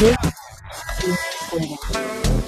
This is recording.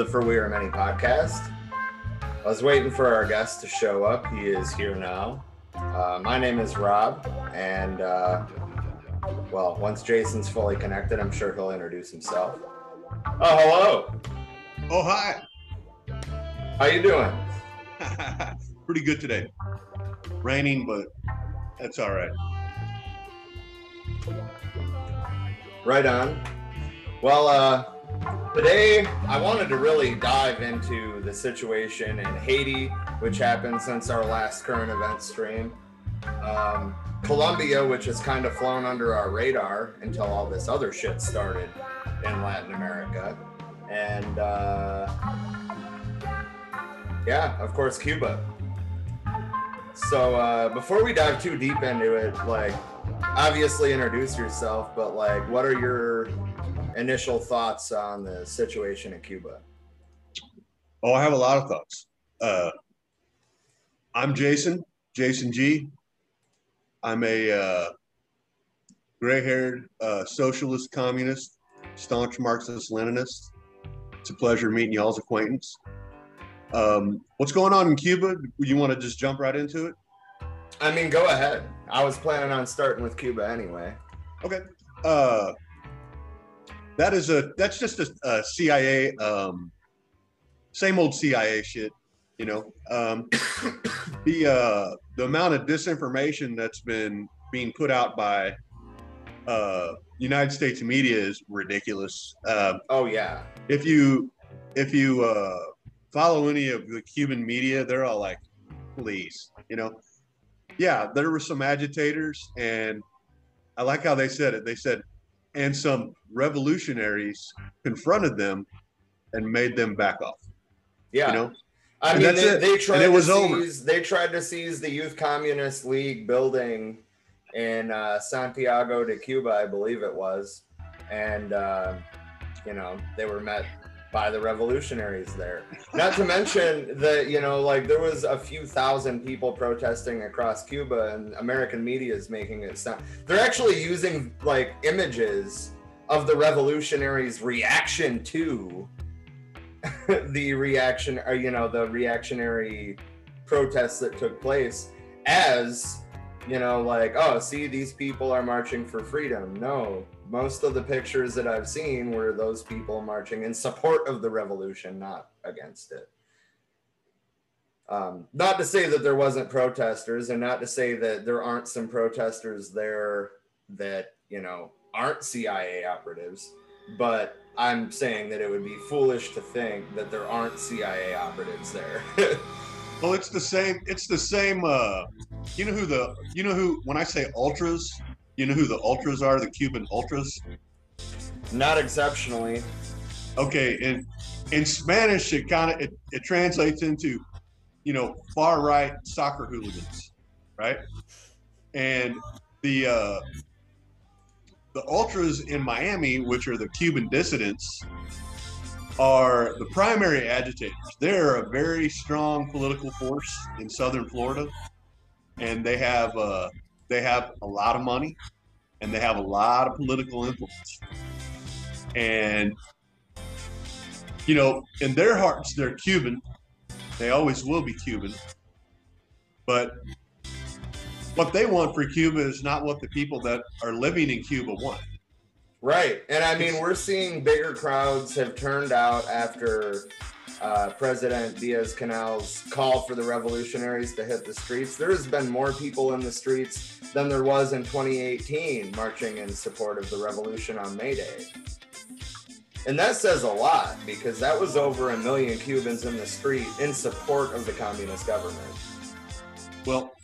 The For We Are Many podcast. I was waiting for our guest to show up. He is here now. Uh, my name is Rob, and uh, well, once Jason's fully connected, I'm sure he'll introduce himself. Oh, hello. Oh, hi. How you doing? Pretty good today. Raining, but that's all right. Right on. Well, uh, today I wanted to really dive into the situation in Haiti, which happened since our last current event stream. Um, Colombia, which has kind of flown under our radar until all this other shit started in Latin America. And uh, yeah, of course, Cuba. So uh, before we dive too deep into it, like obviously introduce yourself, but like what are your initial thoughts on the situation in Cuba? Oh, I have a lot of thoughts. Uh, I'm Jason, Jason G. I'm a uh, gray haired uh, socialist, communist, staunch Marxist Leninist. It's a pleasure meeting y'all's acquaintance. Um, what's going on in Cuba? You want to just jump right into it? I mean, go ahead. I was planning on starting with Cuba anyway. Okay. Uh, that is a that's just a, a CIA um, same old CIA shit. You know, um, the uh, the amount of disinformation that's been being put out by uh, United States media is ridiculous. Uh, Oh yeah, if you if you uh, follow any of the Cuban media, they're all like, please, you know. Yeah, there were some agitators, and I like how they said it. They said, and some revolutionaries confronted them and made them back off. yeah. You know, I And mean, they, they tried it to was over. They tried to seize the Youth Communist League building in uh, Santiago de Cuba, I believe it was, and uh, you know they were met by the revolutionaries there. Not to mention that you know, like there was a few thousand people protesting across Cuba, and American media is making it sound they're actually using like images of the revolutionaries' reaction to the reaction or you know the reactionary protests that took place as you know like oh see these people are marching for freedom no most of the pictures that i've seen were those people marching in support of the revolution not against it um, not to say that there wasn't protesters and not to say that there aren't some protesters there that you know aren't cia operatives but I'm saying that it would be foolish to think that there aren't CIA operatives there. well, it's the same. It's the same. Uh, you know who the you know who when I say ultras, you know who the ultras are? The Cuban ultras. Not exceptionally. okay in in spanish it kind of it, it translates into you know far right soccer hooligans right and the uh the ultras in miami which are the cuban dissidents are the primary agitators they're a very strong political force in southern florida and they have uh they have a lot of money and they have a lot of political influence and you know, in their hearts, they're Cuban. They always will be Cuban. But what they want for Cuba is not what the people that are living in Cuba want. Right. And I mean, we're seeing bigger crowds have turned out after uh, President Diaz-Canel's call for the revolutionaries to hit the streets. There has been more people in the streets than there was in 2018 marching in support of the revolution on May Day. And that says a lot because that was over a million Cubans in the street in support of the communist government. Well,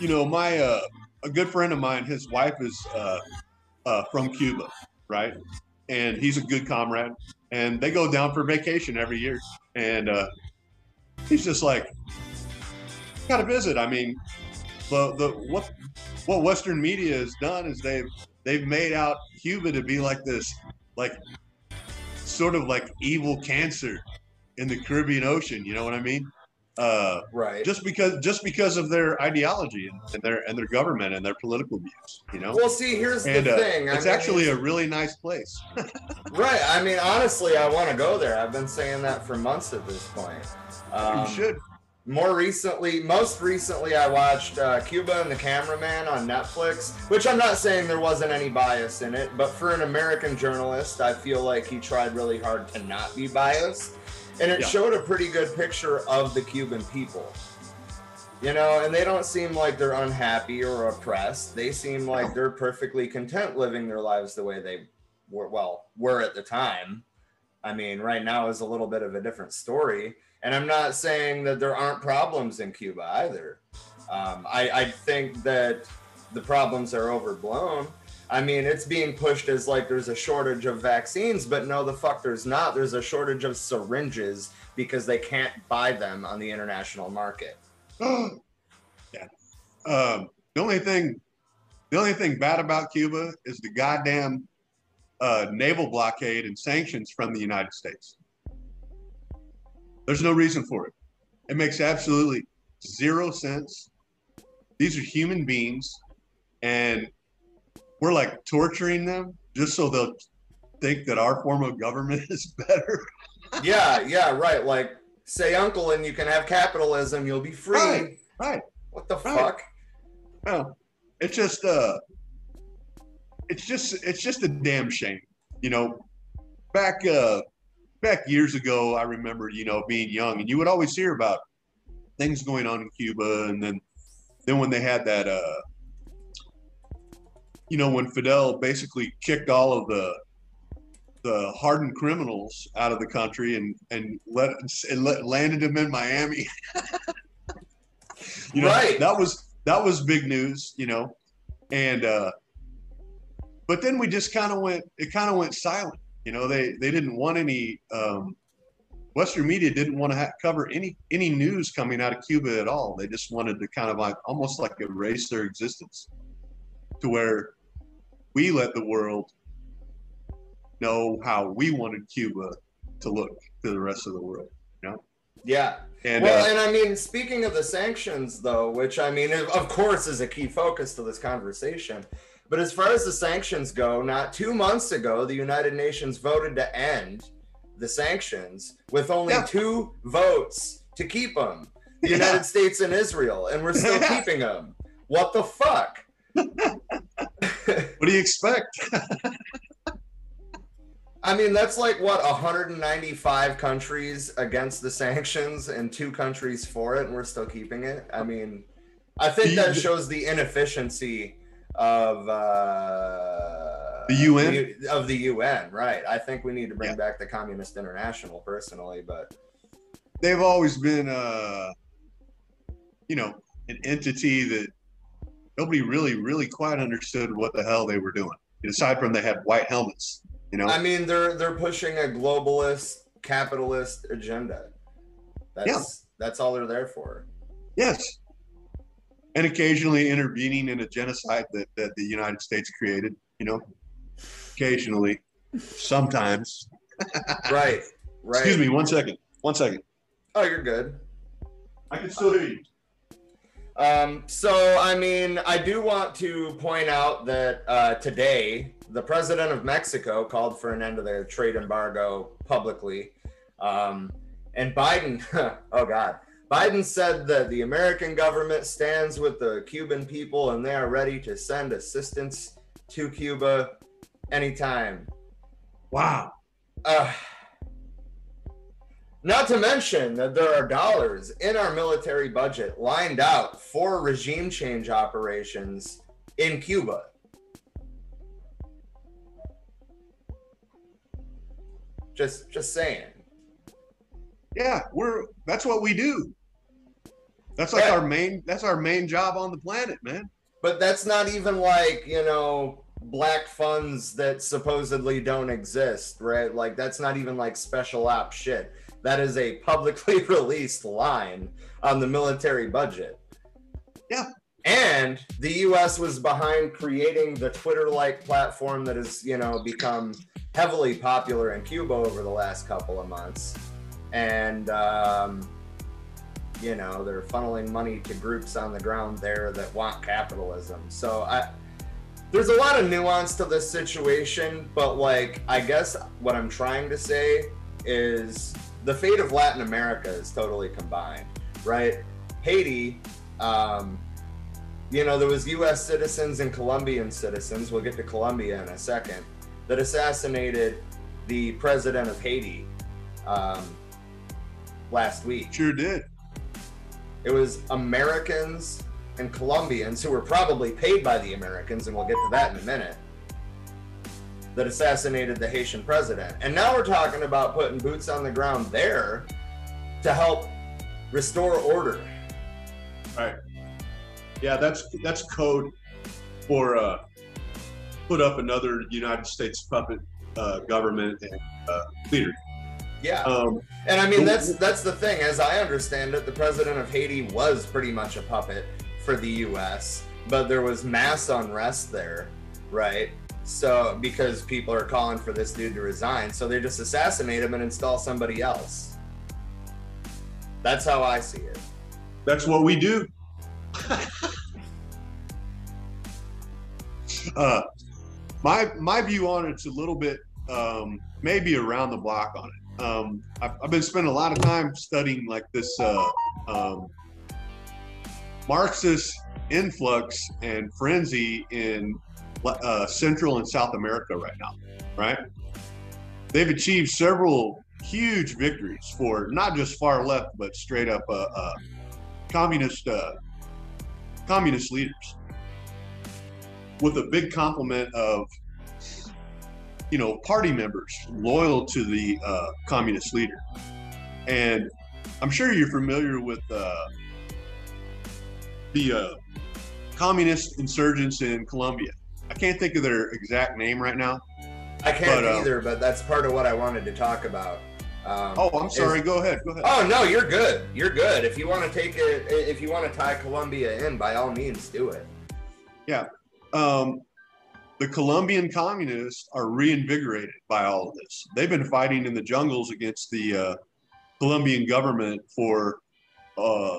you know, my uh, a good friend of mine, his wife is uh, uh, from Cuba, right? And he's a good comrade, and they go down for vacation every year. And uh, he's just like, got to visit. I mean, the the what what Western media has done is they've they've made out Cuba to be like this, like sort of like evil cancer in the Caribbean Ocean. You know what I mean? Uh, Right. just because just because of their ideology and, and their and their government and their political views, you know. well, see, here's and the uh, thing. I it's mean, actually a really nice place. Right. I mean, honestly, I want to go there. I've been saying that for months at this point. Um, you should. more recently, most recently, I watched uh, Cuba and the Cameraman on Netflix, which I'm not saying there wasn't any bias in it, but for an American journalist, I feel like he tried really hard to not be biased. And it Yeah. showed a pretty good picture of the Cuban people. You know, and they don't seem like they're unhappy or oppressed. They seem like they're perfectly content living their lives the way they were, well, were at the time. I mean, right now is a little bit of a different story. And I'm not saying that there aren't problems in Cuba either. Um, I, I think that the problems are overblown. I mean, it's being pushed as like there's a shortage of vaccines, but no, the fuck, there's not. There's a shortage of syringes because they can't buy them on the international market. yeah. Um, the only thing, the only thing bad about Cuba is the goddamn uh, naval blockade and sanctions from the United States. There's no reason for it. It makes absolutely zero sense. These are human beings, and we're like torturing them just so they'll think that our form of government is better. yeah, yeah, right. Like, say uncle and you can have capitalism, you'll be free. Right, right. What the Right. fuck? Well, it's just uh it's just it's just a damn shame. You know, back uh back years ago I remember, you know, being young and you would always hear about things going on in Cuba and then then when they had that uh you know, when Fidel basically kicked all of the the hardened criminals out of the country and and let and let, landed them in Miami. you know, Right. that was that was big news, you know. And uh but then we just kind of went it kind of went silent. You know, they they didn't want any um Western media didn't want to ha- cover any any news coming out of Cuba at all. They just wanted to kind of like almost like erase their existence to where we let the world know how we wanted Cuba to look to the rest of the world. Yeah. And well, uh, and I mean, speaking of the sanctions, though, which I mean, of course, is a key focus to this conversation. But as far as the sanctions go, not two months ago, the United Nations voted to end the sanctions with only Yeah. two votes to keep them the Yeah. United States and Israel, and we're still keeping them. What the fuck? what do you expect? I mean, that's like what 195 countries against the sanctions and two countries for it, and we're still keeping it. I mean, I think that shows the inefficiency of uh, The UN? of the UN, right? I think we need to bring Yeah. back the Communist International, personally, but They've always been, uh, you know, an entity that nobody really, really quite understood what the hell they were doing. Aside from they had white helmets, you know. I mean, they're they're pushing a globalist capitalist agenda. That's Yeah. that's all they're there for. Yes. And occasionally intervening in a genocide that, that the United States created, you know, occasionally, sometimes. Right. Right. Excuse me, one second. One second. Oh, you're good. I can still hear you. Um, so, I mean, I do want to point out that uh, today, the president of Mexico called for an end to the trade embargo publicly. Um, and Biden, oh God, Biden said that the American government stands with the Cuban people and they are ready to send assistance to Cuba anytime. Wow. Uh, not to mention that there are dollars in our military budget lined out for regime change operations in Cuba. Just just saying. Yeah, we're that's what we do. That's like Yeah. our main that's our main job on the planet, man. But that's not even like, you know, black funds that supposedly don't exist, right? Like that's not even like special op shit. That is a publicly released line on the military budget. Yeah. And the US was behind creating the Twitter-like platform that has, you know, become heavily popular in Cuba over the last couple of months. And um you know they're funneling money to groups on the ground there that want capitalism so i there's a lot of nuance to this situation but like i guess what i'm trying to say is the fate of latin america is totally combined right? Haiti, um, you know, there was U.S. citizens and Colombian citizens. We'll get to Colombia in a second. That assassinated the president of Haiti um, last week. Sure did. It was Americans and Colombians who were probably paid by the Americans, and we'll get to that in a minute, that assassinated the Haitian president. And now we're talking about putting boots on the ground there to help restore order. Right. Yeah, that's that's code for uh, put up another United States puppet uh, government and uh, leader. Yeah. Um, And I mean that's that's the thing. As I understand it, the president of Haiti was pretty much a puppet for the US, but there was mass unrest there, right? So because people are calling for this dude to resign, so they just assassinate him and install somebody else. That's how I see it. that's what we do. uh, my my view on it's a little bit um, maybe around the block on it. Um, I've, I've been spending a lot of time studying like this uh, um, Marxist influx and frenzy in uh, Central and South America right now. Right? They've achieved several huge victories for not just far left but straight up uh, uh, communist uh, communist leaders with a big complement of you know party members loyal to the uh, communist leader and i'm sure you're familiar with uh, the communist insurgents in colombia i can't think of their exact name right now I can't But, uh, either, but that's part of what I wanted to talk about. Um, oh i'm is- sorry go ahead go ahead Oh no, you're good. You're good. If you want to take it, if you want to tie Colombia in, by all means, do it. Yeah, um, the Colombian communists are reinvigorated by all of this. They've been fighting in the jungles against the uh, Colombian government for uh,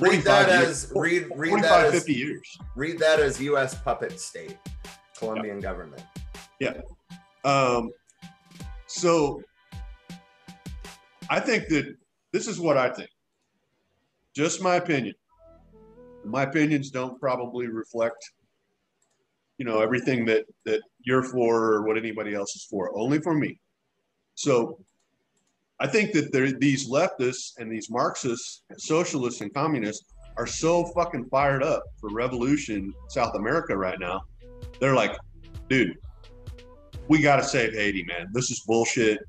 Read that years- as read read 45, that as years. read that as U.S. puppet state, Colombian government. Yeah. Um, so I think that this is what I think. Just my opinion. My opinions don't probably reflect, you know, everything that that you're for or what anybody else is for. Only for me. So I think that there these leftists and these Marxists, socialists, and communists are so fucking fired up for revolution South America right now. They're like, dude, we got to save Haiti, man. This is bullshit.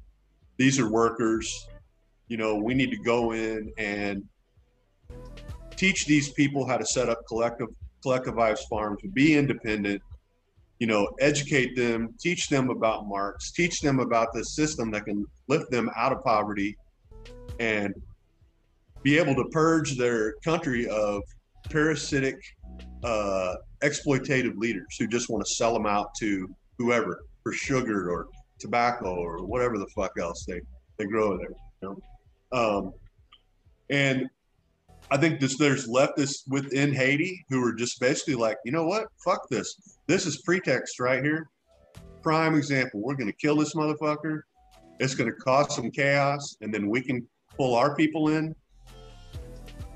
These are workers. You know, we need to go in and teach these people how to set up collective collectivized farms, be independent. You know, educate them, teach them about Marx, teach them about the system that can lift them out of poverty, and be able to purge their country of parasitic, uh, exploitative leaders who just want to sell them out to whoever for sugar or tobacco or whatever the fuck else they they grow there. You know, um, and I think this there's leftists within Haiti who are just basically like, you know what, fuck this. This is pretext right here. Prime example. We're gonna kill this motherfucker. It's gonna cause some chaos, and then we can pull our people in.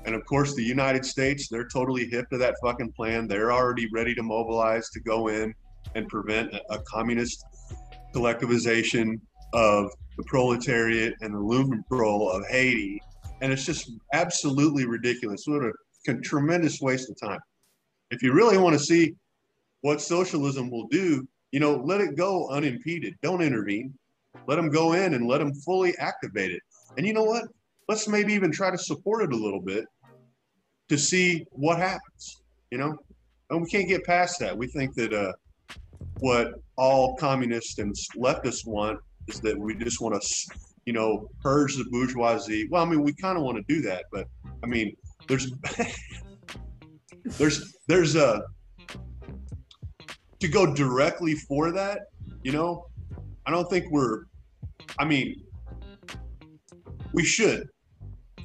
And of course, the United States, they're totally hip to that fucking plan. They're already ready to mobilize to go in and prevent a, communist collectivization of the proletariat and the lumpenproll of Haiti. And it's just absolutely ridiculous. What a tremendous waste of time. If you really want to see what socialism will do, you know, let it go unimpeded. Don't intervene. Let them go in and let them fully activate it. And you know what? Let's maybe even try to support it a little bit to see what happens. You know, and we can't get past that. We think that uh, what all communists and leftists want is that we just want to, you know, purge the bourgeoisie. Well, I mean, we kind of want to do that, but I mean, there's there's there's a to go directly for that. You know, I don't think we're. I mean, we should,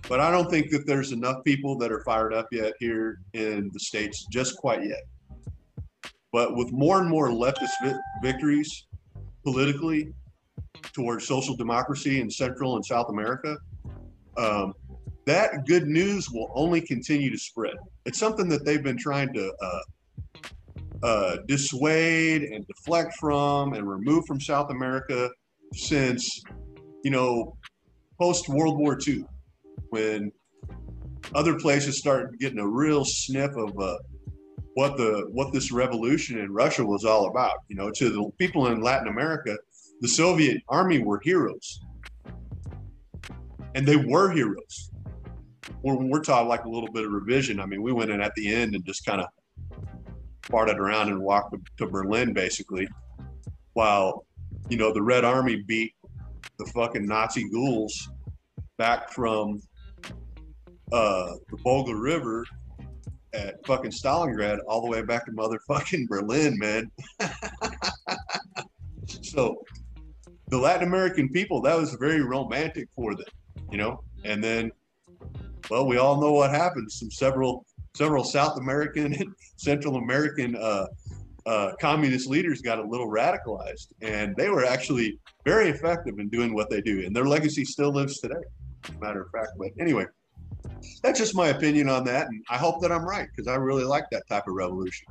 but I don't think that there's enough people that are fired up yet here in the states, just quite yet. But with more and more leftist vi- victories politically towards social democracy in Central and South America, um, that good news will only continue to spread. It's something that they've been trying to uh, uh, dissuade and deflect from and remove from South America since, you know, post World War II, when other places started getting a real sniff of uh, what the what this revolution in Russia was all about. You know, to the people in Latin America, the Soviet army were heroes, and they were heroes. When we're taught like a little bit of revision, I mean, we went in at the end and just kind of farted around and walked to Berlin, basically, while you know the Red Army beat the fucking Nazi ghouls back from uh, the Volga River at fucking Stalingrad all the way back to motherfucking Berlin, man. so the Latin American people, that was very romantic for them, you know. And then, well, we all know what happened. Some several several South American and Central American uh, uh, communist leaders got a little radicalized, and they were actually very effective in doing what they do, and their legacy still lives today. As a matter of fact, but anyway, that's just my opinion on that, and I hope that I'm right because I really like that type of revolution.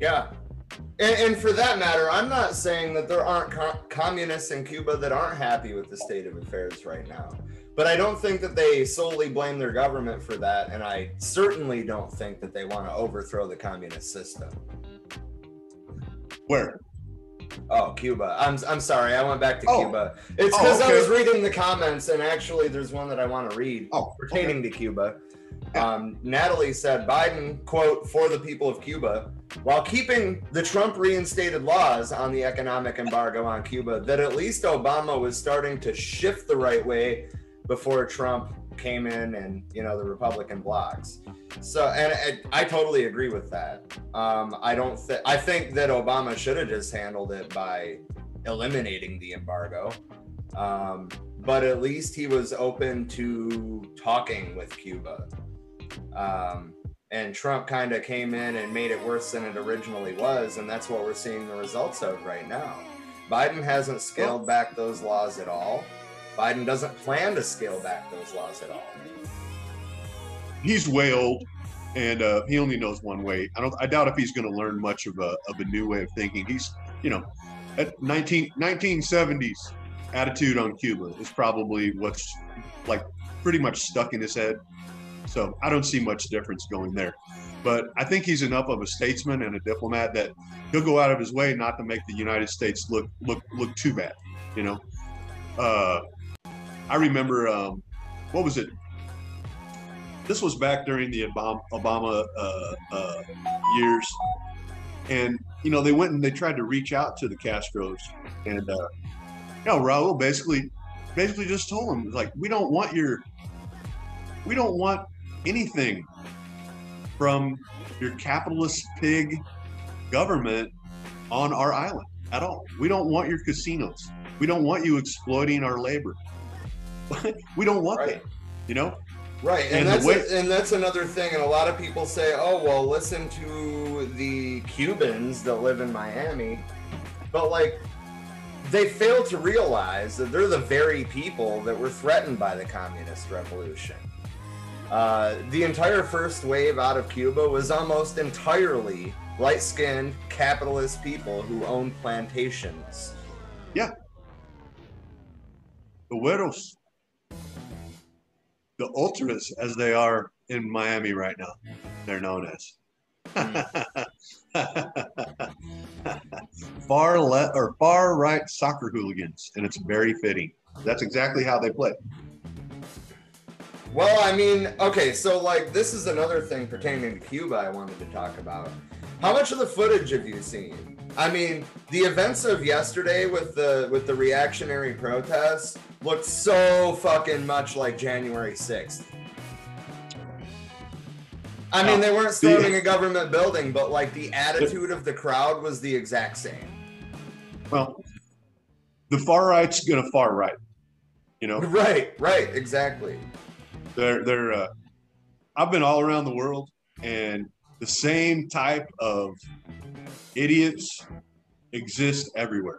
Yeah. And, for that matter, I'm not saying that there aren't co- communists in Cuba that aren't happy with the state of affairs right now. But I don't think that they solely blame their government for that. And I certainly don't think that they want to overthrow the communist system. Where? Oh, Cuba. I'm, I'm sorry. I went back to Oh. Cuba. It's Oh, because I was reading the comments, and actually, there's one that I want to read Oh, pertaining to Cuba. Yeah. Um, Natalie said Biden, quote, for the people of Cuba, while keeping the Trump reinstated laws on the economic embargo on Cuba, that at least Obama was starting to shift the right way before Trump came in and, you know, the Republican blocs. So, and, and I totally agree with that. Um, I don't think, I think that Obama should have just handled it by eliminating the embargo. Um, but at least he was open to talking with Cuba. Um, and Trump kind of came in and made it worse than it originally was, and that's what we're seeing the results of right now. Biden hasn't scaled back those laws at all. Biden doesn't plan to scale back those laws at all. he's way old and uh, he only knows one way. I don't. I doubt if he's going to learn much of a of a new way of thinking. He's, you know, at 19, 1970s attitude on Cuba is probably what's like pretty much stuck in his head. So I don't see much difference going there. But I think he's enough of a statesman and a diplomat that he'll go out of his way not to make the United States look look look too bad. You know, uh, I remember um, what was it? this was back during the Obama, Obama uh, uh, years, and you know they went and they tried to reach out to the Castros, and uh, you know Raul basically basically just told them like we don't want your we don't want anything from your capitalist pig government on our island at all. We don't want your casinos. We don't want you exploiting our labor. we don't want Right. that. You know, Right, and, And that's way- and that's another thing. And a lot of people say, "Oh, well, listen to the Cubans that live in Miami," but like, they fail to realize that they're the very people that were threatened by the communist revolution. Uh, the entire first wave out of Cuba was almost entirely light-skinned capitalist people who owned plantations. Yeah, the Güeros, the Ultras, as they are in Miami right now, they're known as. far left or far right soccer hooligans, and it's very fitting. That's exactly how they play. Well, I mean, okay, so like this is another thing pertaining to Cuba I wanted to talk about. How much of the footage have you seen? I mean, the events of yesterday with the with the reactionary protests looked so fucking much like January 6th. I mean, they weren't The- storming a government building, but like the attitude of the crowd was the exact same. Well, the far right's gonna far right. You know, Right, right, exactly. they're they're. Uh, I've been all around the world, and the same type of idiots exist everywhere.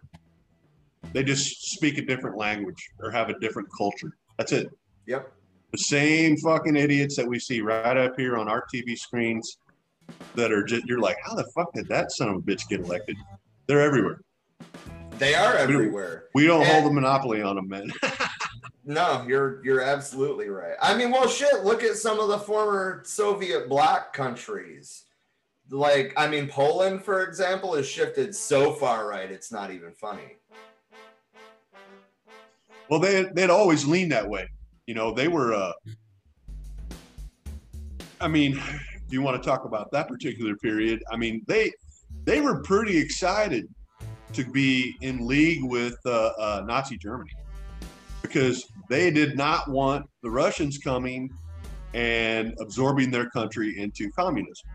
They just speak a different language or have a different culture. That's it. Yep. The same fucking idiots that we see right up here on our TV screens that are just, you're like, how the fuck did that son of a bitch get elected? They're everywhere. They are everywhere. We don't hold a monopoly on them, man. No, you're you're absolutely right. I mean, well, shit. Look at some of the former Soviet bloc countries. Like, I mean, Poland, for example, has shifted so far right, it's not even funny. Well, they they'd always leaned that way. You know, they were. uh I mean, if you want to talk about that particular period, I mean, they they were pretty excited to be in league with uh, uh, Nazi Germany because they did not want the Russians coming and absorbing their country into communism.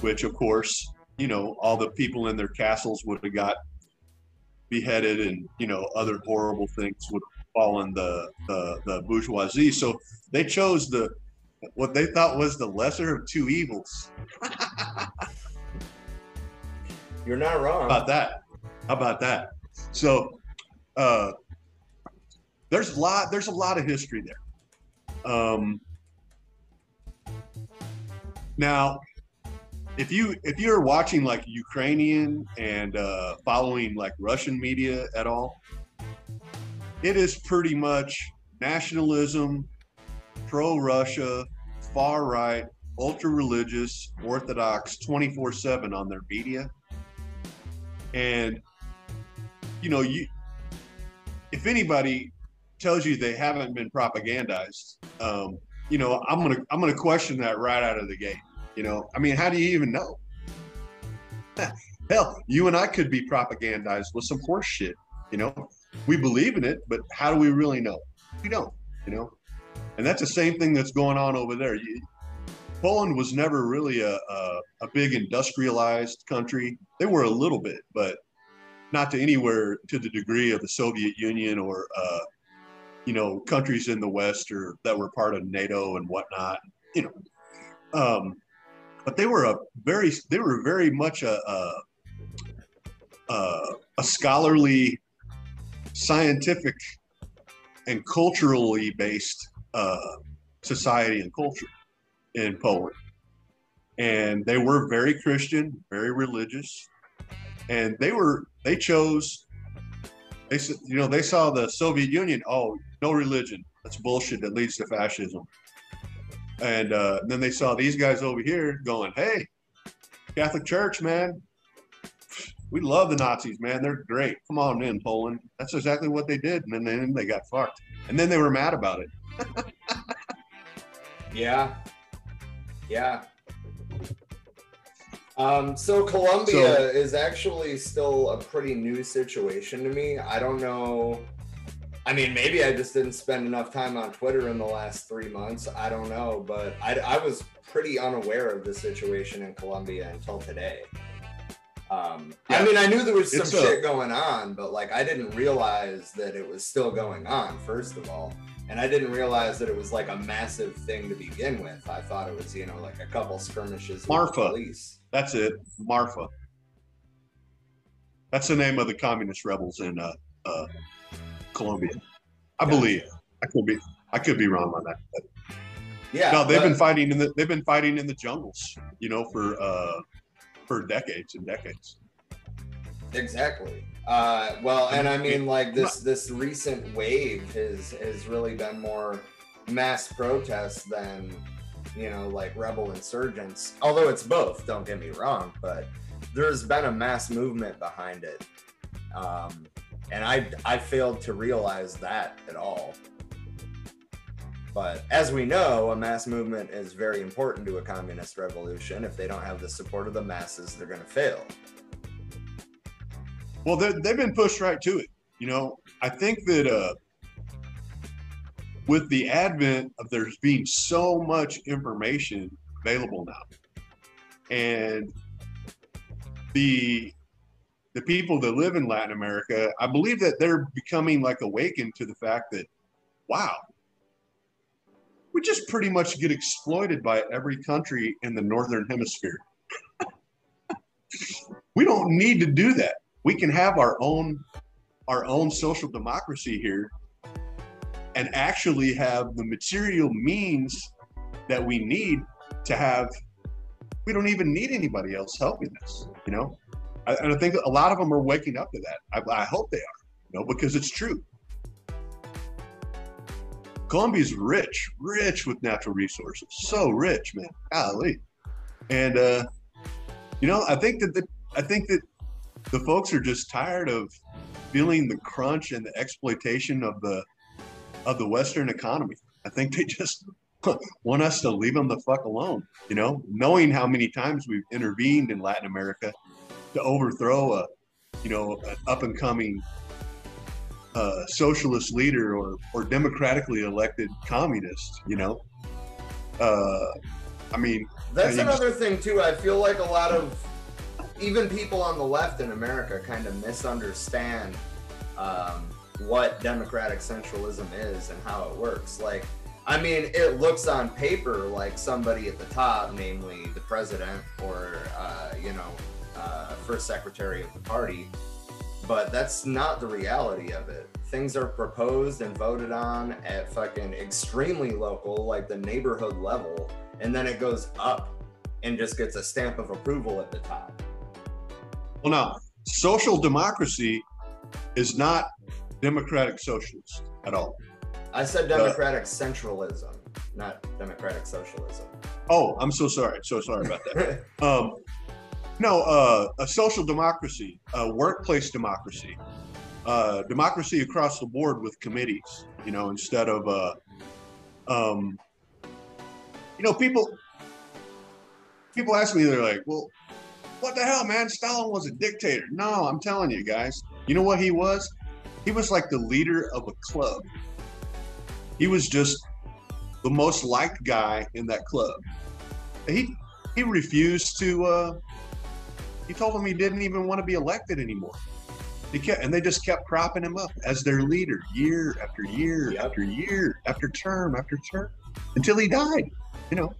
Which, of course, you know, all the people in their castles would have got beheaded and you know other horrible things would fall on the, the the bourgeoisie. So they chose the what they thought was the lesser of two evils. You're not how wrong. about that? How about that? So uh there's a lot there's a lot of history there. Um now if you if you're watching like Ukrainian and uh, following like Russian media at all, it is pretty much nationalism, pro-Russia, far right, ultra religious, orthodox, 24/7 on their media, and you know you if anybody tells you they haven't been propagandized, um, you know I'm gonna I'm gonna question that right out of the gate. You know, I mean, how do you even know? Hell, you and I could be propagandized with some horse shit. You know, we believe in it, but how do we really know? We don't. You know, and that's the same thing that's going on over there. You, Poland was never really a, a a big industrialized country. They were a little bit, but not to anywhere to the degree of the Soviet Union or uh, you know countries in the West or that were part of NATO and whatnot. You know, um, but they were a very they were very much a a, a, scholarly, scientific, and culturally based uh, society and culture in Poland, and they were very Christian, very religious, and they were they chose. They said, you know, they saw the Soviet Union. Oh, no religion. That's bullshit. That leads to fascism. And uh, then they saw these guys over here going, "Hey, Catholic Church, man, we love the Nazis, man. They're great. Come on in, Poland." That's exactly what they did, and then they got fucked. And then they were mad about it. Yeah. Yeah. Um, so Colombia So- is actually still a pretty new situation to me. I don't know. I mean, maybe I just didn't spend enough time on Twitter in the last three months. I don't know, but I, I was pretty unaware of the situation in Colombia until today. Um, I mean, I knew there was some It's a- shit going on, but like I didn't realize that it was still going on. First of all, and I didn't realize that it was like a massive thing to begin with. I thought it was, you know, like a couple skirmishes with Marfa. the police. That's it, Marfa. That's the name of the communist rebels in uh, uh, Colombia. I believe. I could be. I could be wrong on that. Yeah, no, they've but- been fighting in the. They've been fighting in the jungles. You know, for uh, for decades and decades. Exactly. Uh, well, and I mean, like this this recent wave has has really been more mass protests than you know like rebel insurgents. Although it's both. Don't get me wrong, but there's been a mass movement behind it, um, and I I failed to realize that at all. But as we know, a mass movement is very important to a communist revolution. If they don't have the support of the masses, they're going to fail. Well, they- they've been pushed right to it. You know, I think that uh, with the advent of there's being so much information available now, and the the people that live in Latin America, I believe that they're becoming like awakened to the fact that, wow, we just pretty much get exploited by every country in the northern hemisphere. we don't need to do that we can have our own our own social democracy here and actually have the material means that we need to have. We don't even need anybody else helping us, you know. And I think a lot of them are waking up to that. I, I hope they are, you know, because it's true. Colombia's rich, rich with natural resources. So rich, man. Golly. And uh, you know, I think that the I think that the folks are just tired of feeling the crunch and the exploitation of the of the Western economy. I think they just want us to leave them the fuck alone. You know, knowing how many times we've intervened in Latin America to overthrow a, you know, an up and coming uh, socialist leader or or democratically elected communist. You know, uh, I mean, That's you another thing too. I feel like a lot of even people on the left in America kind of misunderstand um, what democratic centralism is and how it works. Like, I mean, it looks on paper like somebody at the top, namely the president or uh, you know, uh, first secretary of the party, but that's not the reality of it. Things are proposed and voted on at fucking extremely local, like the neighborhood level, and then it goes up and just gets a stamp of approval at the top. Well, now, social democracy is not democratic socialist at all. I said democratic centralism, not democratic socialism. Oh, I'm so sorry. So sorry about that. Um, no, uh, a social democracy, a workplace democracy, uh, democracy across the board with committees. You know, instead of, uh, um, you know, people people ask me, they're like, "Well, what the hell, man? Stalin was a dictator." No, I'm telling you guys. You know what he was? He was like the leader of a club. He was just the most liked guy in that club. He he refused to. Uh, he told them he didn't even want to be elected anymore. He kept, and they just kept propping him up as their leader year after year Yep. after year after term after term until he died. You know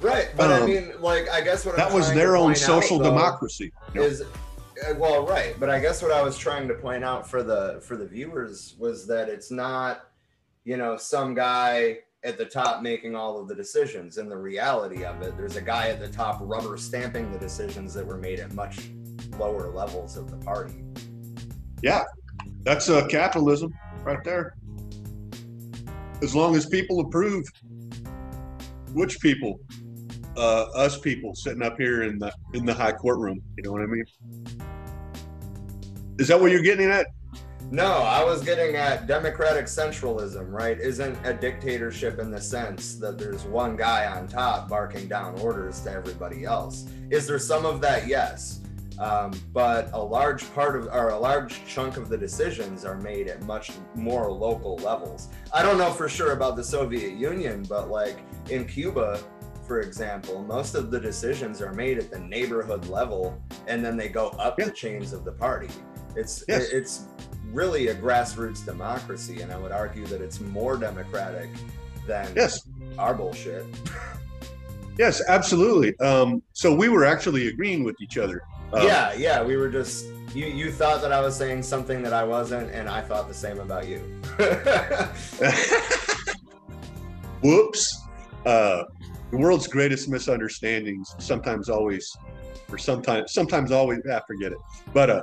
right, but I Um, mean, like, I guess what that I'm was their own out, social though, democracy. you know? is uh, well right but i guess what i was trying to point out for the for the viewers was that it's not you know some guy at the top making all of the decisions and the reality of it there's a guy at the top rubber stamping the decisions that were made at much lower levels of the party Yeah, that's uh, capitalism right there. As long as people approve, which people? Uh, us people sitting up here in the in the high courtroom. You know what I mean? Is that what you're getting at? No i was getting at democratic centralism right? Isn't a dictatorship in the sense that there's one guy on top barking down orders to everybody else? Is there some of that? Yes. Um, but a large part of or a large chunk of the decisions are made at much more local levels. I don't know for sure about the soviet union but like in cuba for example most of the decisions are made at the neighborhood level and then they go up Yeah. the chains of the party. It's Yes. it's really a grassroots democracy and i would argue that it's more democratic than Yes, our bullshit yes, absolutely. Um, so we were actually agreeing with each other. Um, yeah yeah we were just you you thought that i was saying something that i wasn't and i thought the same about you Whoops. Uh, the world's greatest misunderstandings sometimes always, or sometimes, sometimes always, ah, forget it. But, uh,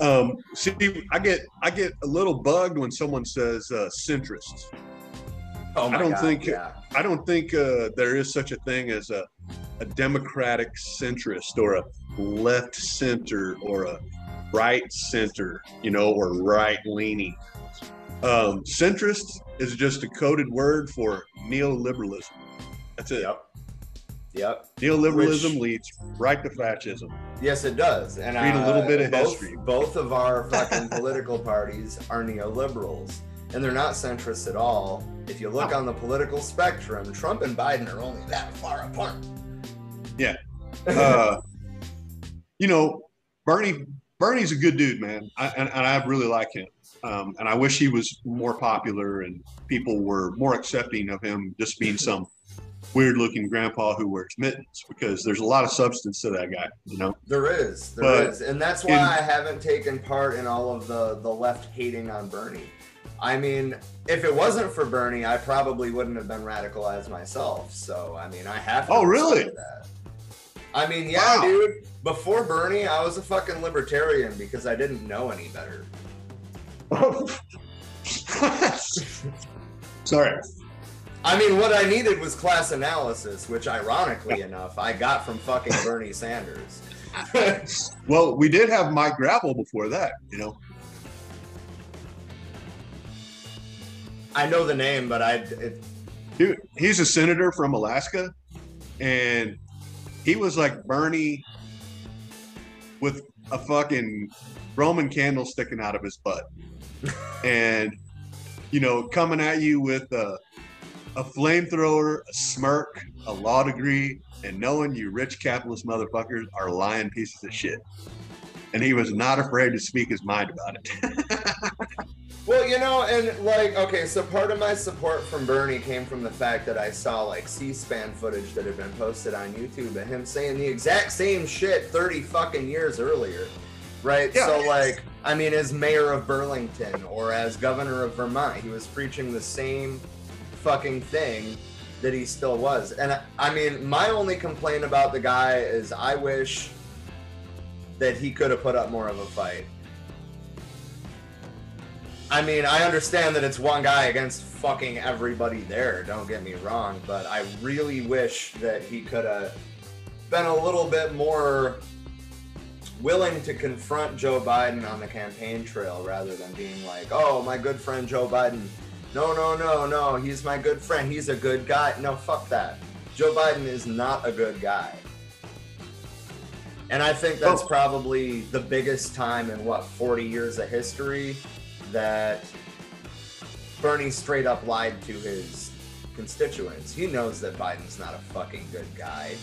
um, see, I get, I get a little bugged when someone says, uh, centrist. oh I don't God, think- yeah I don't think, uh, there is such a thing as a, a democratic centrist or a left center or a right center, you know, or right leaning. Um, centrist is just a coded word for neoliberalism. That's it. yep yep Neoliberalism Which- leads right to fascism. Yes, it does. And I Read a little uh, bit of both, history. Both of our fucking political parties are neoliberals, and they're not centrist at all. If you look No. on the political spectrum, Trump and Biden are only that far apart. Yeah. Uh, you know, Bernie. Bernie's a good dude, man, I, and, and I really like him. Um, and I wish he was more popular and people were more accepting of him just being some weird-looking grandpa who wears mittens because there's a lot of substance to that guy. You know. There is, there is, But and that's why in- I haven't taken part in all of the the left hating on Bernie. I mean, if it wasn't for Bernie, I probably wouldn't have been radicalized myself. So, I mean, I have to. Oh, really? That. I mean, yeah, Wow. dude. Before Bernie, I was a fucking libertarian because I didn't know any better. Sorry. I mean, what I needed was class analysis, which, ironically enough, I got from fucking Bernie Sanders. Well, we did have Mike Gravel before that, you know. I know the name, but I it, He, he's a senator from Alaska, and he was like Bernie with a fucking Roman candle sticking out of his butt, and you know, coming at you with a, a flamethrower, a smirk, a law degree, and knowing you rich capitalist motherfuckers are lying pieces of shit. And he was not afraid to speak his mind about it. Well, you know, and like, okay, so part of my support from Bernie came from the fact that I saw like C-SPAN footage that had been posted on YouTube of him saying the exact same shit 30 fucking years earlier, right? Yeah. So, like, I mean, as mayor of Burlington or as governor of Vermont, he was preaching the same fucking thing that he still was. And I- mean, my only complaint about the guy is I wish that he could have put up more of a fight. I mean, I understand that it's one guy against fucking everybody there, don't get me wrong, but I really wish that he could have been a little bit more willing to confront Joe Biden on the campaign trail rather than being like, oh, my good friend Joe Biden. No, no, no, no, he's my good friend. He's a good guy. No, fuck that. Joe Biden is not a good guy. And I think that's Oh. probably the biggest time in what, 40 years of history that Bernie straight up lied to his constituents. He knows that Biden's not a fucking good guy.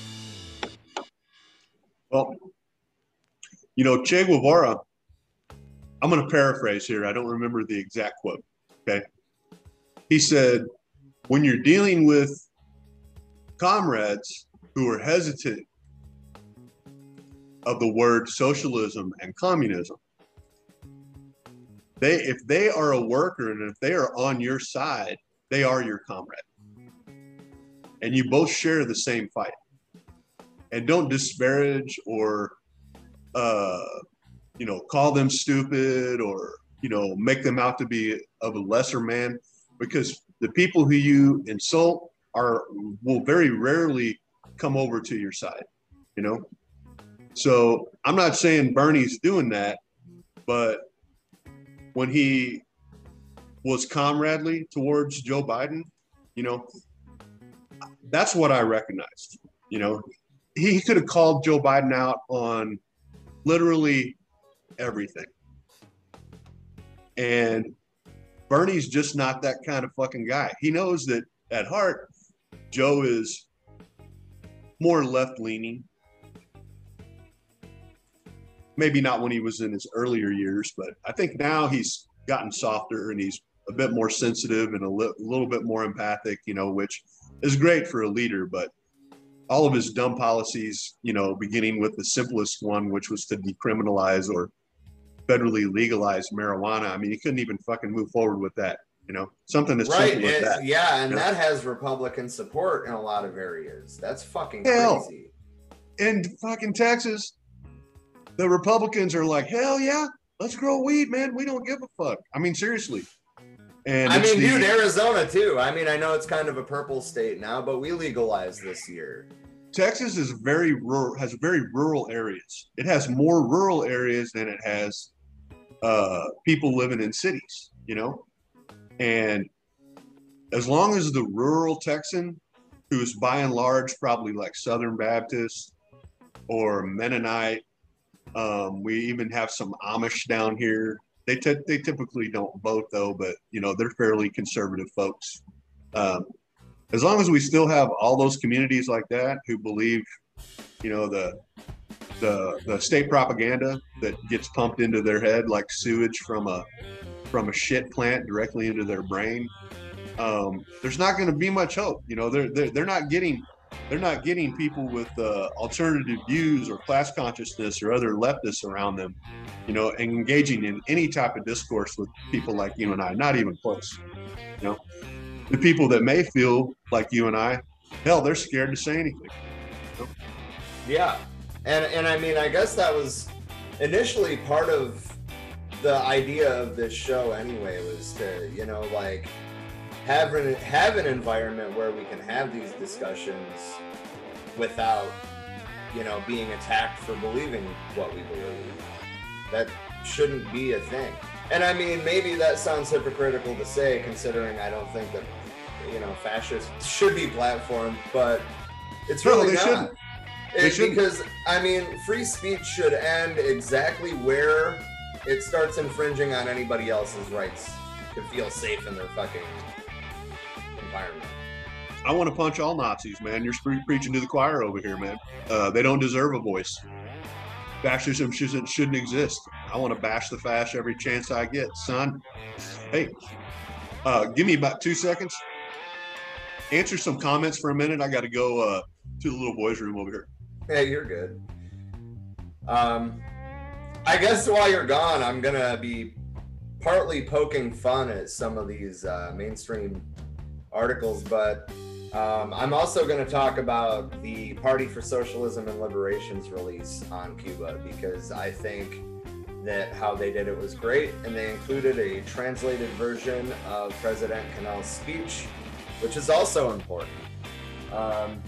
Well, you know, Che Guevara, I'm going to paraphrase here. I don't remember the exact quote. Okay. He said, when you're dealing with comrades who are hesitant of the word socialism and communism, they if they are a worker and if they are on your side, they are your comrade. And you both share the same fight and don't disparage or uh, you know call them stupid or you know make them out to be of a lesser man because the people who you insult are will very rarely come over to your side you know so i'm not saying bernie's doing that but when he was comradely towards joe biden you know that's what i recognized you know he could have called Joe Biden out on literally everything. And Bernie's just not that kind of fucking guy. He knows that at heart, Joe is more left leaning. Maybe not when he was in his earlier years, but I think now he's gotten softer and he's a bit more sensitive and a li- little bit more empathic, you know, which is great for a leader. But all of his dumb policies, you know, beginning with the simplest one, which was to decriminalize or federally legalized marijuana. I mean, you couldn't even fucking move forward with that. You know, something as Right. simple as that. yeah, and Yeah. that has Republican support in a lot of areas. That's fucking Hell. crazy. In fucking Texas, the Republicans are like, hell yeah, let's grow weed, man. We don't give a fuck. I mean, seriously. And I mean, the- dude, Arizona too. I mean, I know it's kind of a purple state now, but we legalized this year. Texas is very rural, has very rural areas. It has more rural areas than it has uh, people living in cities, you know? And as long as the rural Texan, who's by and large probably like Southern Baptist or Mennonite, um, we even have some Amish down here. They, ty- they typically don't vote though, but you know, they're fairly conservative folks. Um, as long as we still have all those communities like that who believe, you know, the the the state propaganda that gets pumped into their head like sewage from a from a shit plant directly into their brain, um, there's not going to be much hope. You know, they're they're, they're not getting they're not getting people with uh, alternative views or class consciousness or other leftists around them, you know, engaging in any type of discourse with people like you and I, not even close. You know, the people that may feel like you and I, hell, they're scared to say anything. Yeah, and and I mean, I guess that was initially part of the idea of this show. Anyway, was to you know like have an have an environment where we can have these discussions without you know being attacked for believing what we believe. That shouldn't be a thing. And I mean, maybe that sounds hypocritical to say, considering I don't think that you know fascists should be platformed, but it's No, really they not. shouldn't. They It- shouldn't. because I mean, free speech should end exactly where it starts infringing on anybody else's rights to feel safe in their fucking environment. I want to punch all Nazis, man. You're pre- preaching to the choir over here, man. Uh, they don't deserve a voice. Fascism shouldn't, shouldn't exist. I want to bash the fash every chance I get, son. Hey, uh, give me about two seconds. Answer some comments for a minute. I got to go uh, to the little boys' room over here. Hey, you're good. Um, I guess while you're gone, I'm gonna be partly poking fun at some of these uh, mainstream articles, but um, I'm also going to talk about the Party for Socialism and Liberation's release on Cuba because I think that how they did it was great, and they included a translated version of President Canel's speech, which is also important. Um,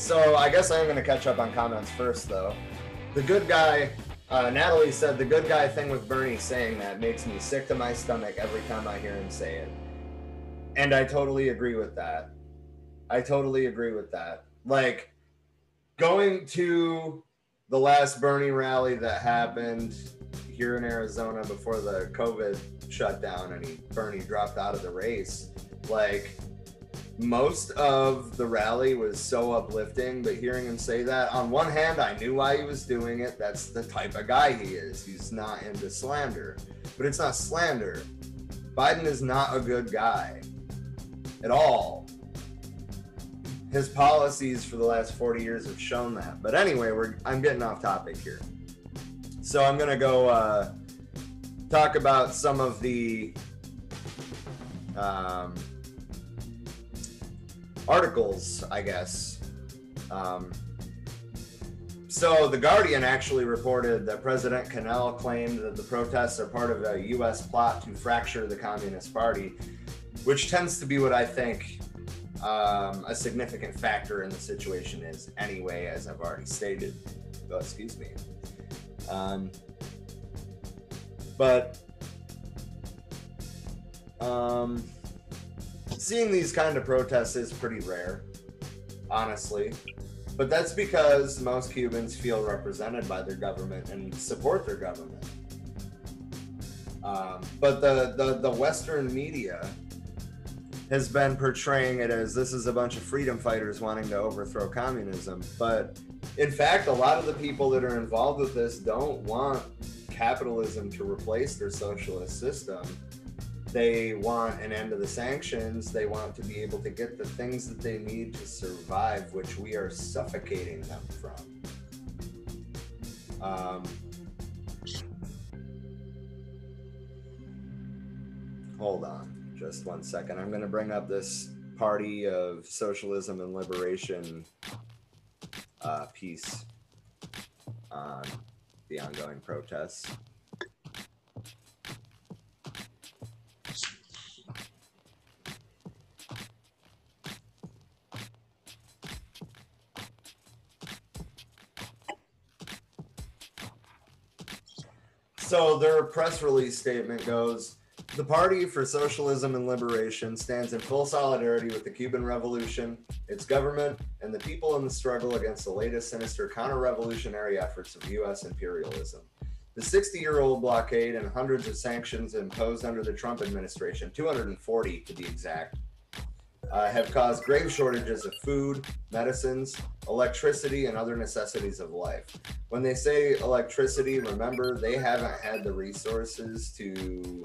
so I guess I'm going to catch up on comments first, though. The good guy, uh, Natalie said, the good guy thing with Bernie saying that makes me sick to my stomach every time I hear him say it. And I totally agree with that. I totally agree with that. Like going to the last Bernie rally that happened here in Arizona before the COVID shutdown and he Bernie dropped out of the race. Like most of the rally was so uplifting, but hearing him say that, on one hand, I knew why he was doing it. That's the type of guy he is. He's not into slander, but it's not slander. Biden is not a good guy at all. His policies for the last 40 years have shown that. But anyway, we're I'm getting off topic here. So I'm gonna go uh, talk about some of the um, articles, I guess. Um, so, The Guardian actually reported that President Canel claimed that the protests are part of a U.S. plot to fracture the Communist Party, which tends to be what I think um, a significant factor in the situation is, anyway, as I've already stated. Oh, excuse me. Um, but um, seeing these kind of protests is pretty rare, honestly. But that's because most Cubans feel represented by their government and support their government. Um, but the, the, the Western media has been portraying it as this is a bunch of freedom fighters wanting to overthrow communism. But in fact, a lot of the people that are involved with this don't want capitalism to replace their socialist system they want an end to the sanctions. They want to be able to get the things that they need to survive, which we are suffocating them from. Um, hold on just one second. I'm going to bring up this Party of Socialism and Liberation uh, piece on the ongoing protests. So their press release statement goes The Party for Socialism and Liberation stands in full solidarity with the Cuban Revolution, its government, and the people in the struggle against the latest sinister counter revolutionary efforts of U.S. imperialism. The 60 year old blockade and hundreds of sanctions imposed under the Trump administration, 240 to be exact, uh, have caused grave shortages of food, medicines, electricity, and other necessities of life. When they say electricity, remember they haven't had the resources to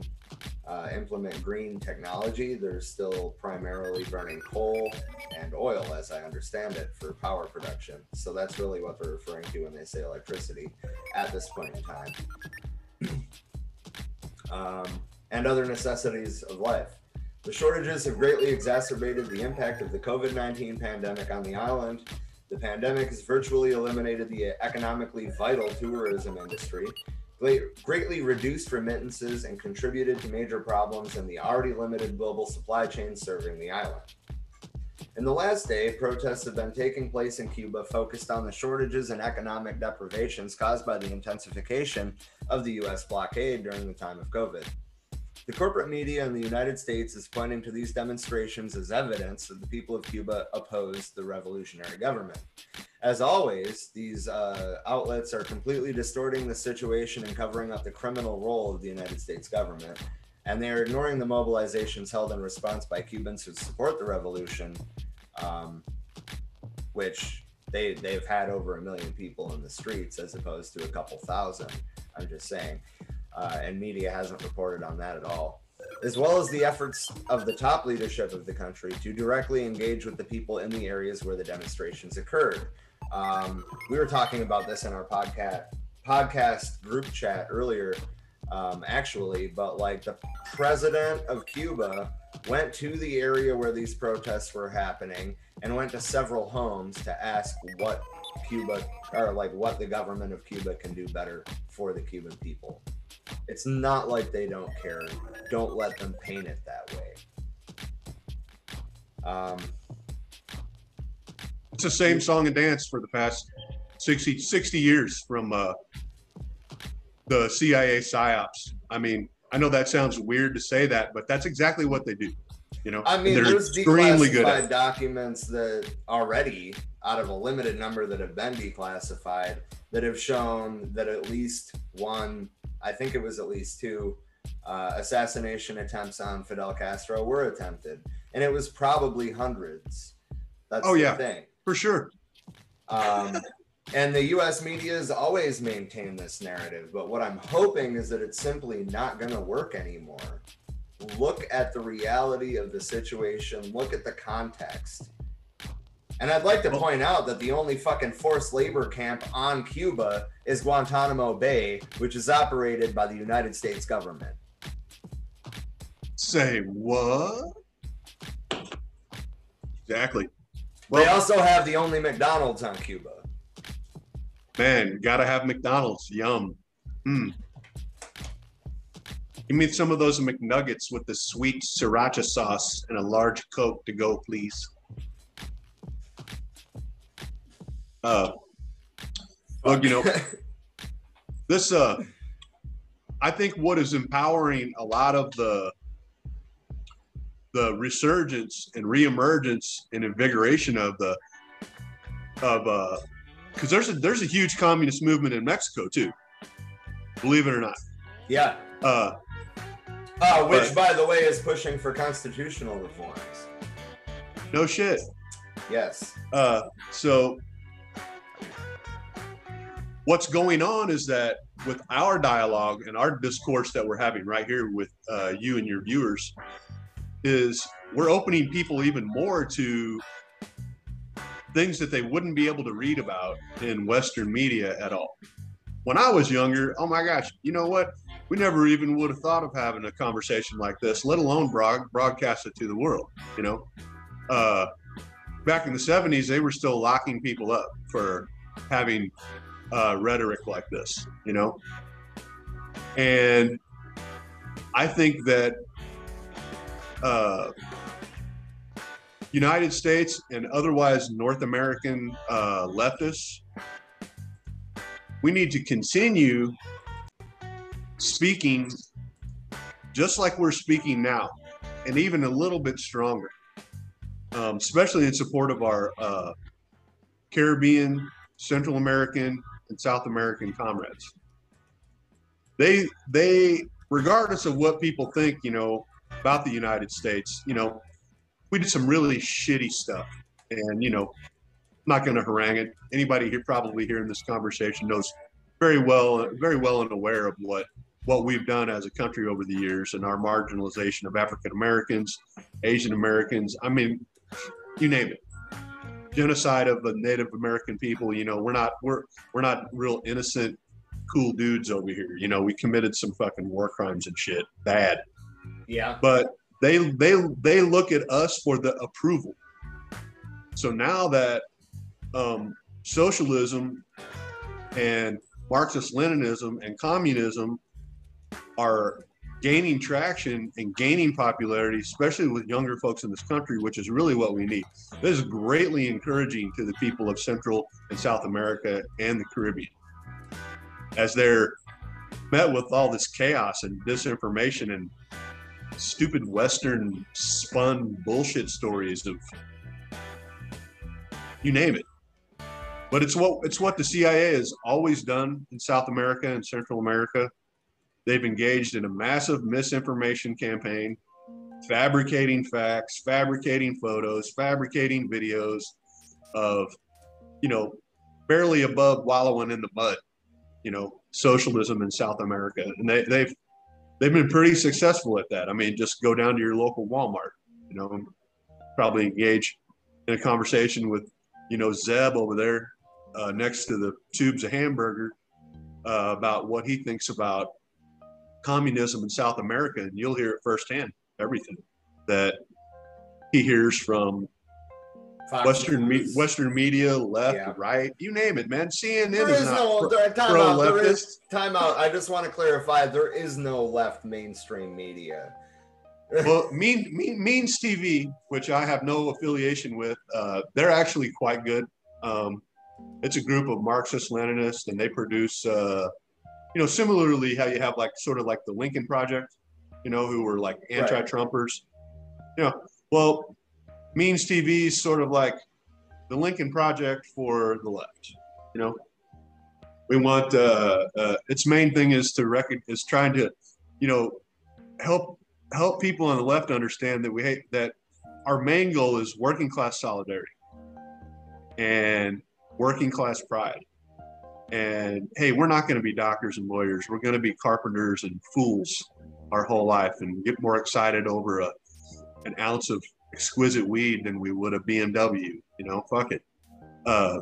uh, implement green technology. They're still primarily burning coal and oil, as I understand it, for power production. So that's really what they're referring to when they say electricity at this point in time. um, and other necessities of life. The shortages have greatly exacerbated the impact of the COVID 19 pandemic on the island. The pandemic has virtually eliminated the economically vital tourism industry, greatly reduced remittances, and contributed to major problems in the already limited global supply chain serving the island. In the last day, protests have been taking place in Cuba focused on the shortages and economic deprivations caused by the intensification of the US blockade during the time of COVID. The corporate media in the United States is pointing to these demonstrations as evidence that the people of Cuba oppose the revolutionary government. As always, these uh, outlets are completely distorting the situation and covering up the criminal role of the United States government. And they are ignoring the mobilizations held in response by Cubans who support the revolution, um, which they, they've had over a million people in the streets as opposed to a couple thousand. I'm just saying uh, and media hasn't reported on that at all. As well as the efforts of the top leadership of the country to directly engage with the people in the areas where the demonstrations occurred. Um, we were talking about this in our podcast podcast group chat earlier, um, actually, but like the president of Cuba went to the area where these protests were happening and went to several homes to ask what Cuba or like what the government of Cuba can do better for the Cuban people. It's not like they don't care. Don't let them paint it that way. Um, It's the same song and dance for the past 60, 60 years from uh, the CIA psyops. I mean, I know that sounds weird to say that, but that's exactly what they do. You know, I mean, there's extremely good. declassified documents that already, out of a limited number that have been declassified, that have shown that at least one, I think it was at least two, uh, assassination attempts on Fidel Castro were attempted, and it was probably hundreds. That's Oh, the yeah. thing. for sure. Um, and the U.S. media has always maintained this narrative, but what I'm hoping is that it's simply not going to work anymore. Look at the reality of the situation. Look at the context. And I'd like to point out that the only fucking forced labor camp on Cuba is Guantanamo Bay, which is operated by the United States government. Say what? Exactly. they also have the only McDonald's on Cuba. man, you gotta have McDonald's. Yum. Mm. Give me some of those McNuggets with the sweet sriracha sauce and a large Coke to go, please. Uh, look, you know, this uh i think what is empowering a lot of the the resurgence and reemergence and invigoration of the of uh because there's a there's a huge communist movement in mexico too believe it or not yeah. uh Uh, which, But- by the way, is pushing for constitutional reforms. no shit Yes. Uh, so what's going on is that with our dialogue and our discourse that we're having right here with uh, you and your viewers is we're opening people even more to things that they wouldn't be able to read about in Western media at all. When I was younger, oh my gosh, you know what? We never even would have thought of having a conversation like this, let alone broad, broadcast it to the world, you know? Uh, back in the 70s they were still locking people up for having uh, rhetoric like this you know? And i think that uh, united states and otherwise north american uh, leftists we need to continue speaking just like we're speaking now and even a little bit stronger um, especially in support of our uh, Caribbean, Central American, and South American comrades. They they regardless of what people think, you know, about the United States, you know, we did some really shitty stuff, and you know, I'm not going to harangue it. Anybody here probably hearing this conversation knows very well, very well and aware of what what we've done as a country over the years and our marginalization of African Americans, Asian Americans. I mean, you name it. Genocide of the Native American people. You know, we're not we're we're not real innocent, cool dudes over here. You know, we committed some fucking war crimes and shit. Bad Yeah. but they they they look at us for the approval. So now that um, socialism and Marxist Leninism and communism are gaining traction and gaining popularity, especially with younger folks in this country, which is really what we need. This is greatly encouraging to the people of Central and South America and the Caribbean as they're met with all this chaos and disinformation and stupid Western spun bullshit stories of you name it. But it's what it's what the CIA has always done in South America and Central America. They've engaged in a massive misinformation campaign, fabricating facts, fabricating photos, fabricating videos of, you know, barely above wallowing in the mud, you know, socialism in South America. And they, they've they've been pretty successful at that. I mean, just go down to your local Walmart, you know, probably engage in a conversation with, you know, Zeb over there uh, next to the tubes of hamburger uh, about what he thinks about communism in South America, and you'll hear it firsthand. Everything that he hears from Fox Western me- Western media, left, Yeah. right, you name it, man. CNN There is is not no pro- there, time pro out. Leftist. is time out. I just want to clarify. There is no left mainstream media. well, Mean, Mean Means TV, which I have no affiliation with, uh, they're actually quite good. Um, it's a group of Marxist Leninists, and they produce, uh, you know, similarly how you have like sort of like the Lincoln Project, you know, who were like anti-Trumpers. You know, well, Means TV is sort of like the Lincoln Project for the left. You know, we want uh, uh, its main thing is to record is trying to, you know, help help people on the left understand that we hate that our main goal is working class solidarity and working class pride. And hey, we're not going to be doctors and lawyers. We're going to be carpenters and fools our whole life and get more excited over a, an ounce of exquisite weed than we would a BMW. You know, fuck it. Uh,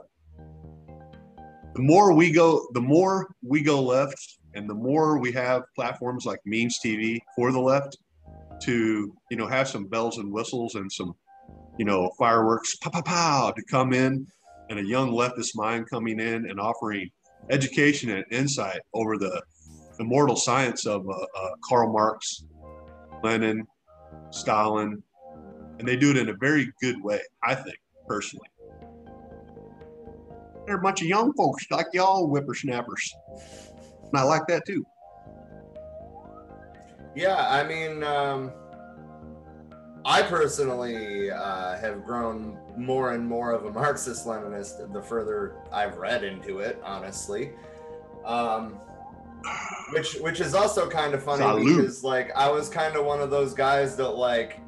the more we go, the more we go left, and the more we have platforms like Means TV for the left to, you know, have some bells and whistles and some, you know, fireworks, pow, pow, pow, to come in, and a young leftist mind coming in and offering education and insight over the immortal science of uh, uh, Karl Marx, Lenin, Stalin, and they do it in a very good way, I think, personally. They're a bunch of young folks like y'all whippersnappers. And I like that too. Yeah, I mean, um, I personally uh, have grown more and more of a Marxist Leninist the further I've read into it, honestly. Um, which which is also kind of funny Salute. because like I was kind of one of those guys that like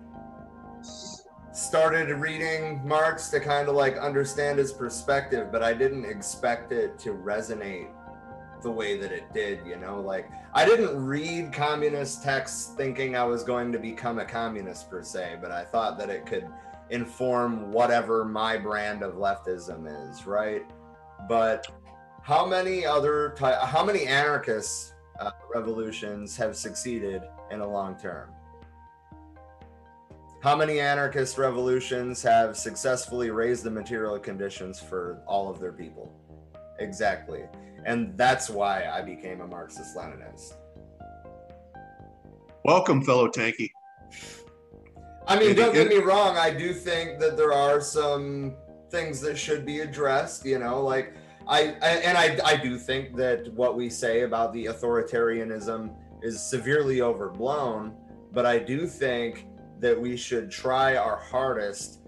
started reading Marx to kind of like understand his perspective, but I didn't expect it to resonate the way that it did, you know? Like I didn't read communist texts thinking I was going to become a communist per se, but I thought that it could inform whatever my brand of leftism is, right? But how many other ty- how many anarchist uh, revolutions have succeeded in a long term? How many anarchist revolutions have successfully raised the material conditions for all of their people? Exactly. And that's why I became a Marxist Leninist. Welcome, fellow Tankie. I mean, don't get me wrong. I do think that there are some things that should be addressed. You know, like I, I and I, I do think that what we say about the authoritarianism is severely overblown. But I do think that we should try our hardest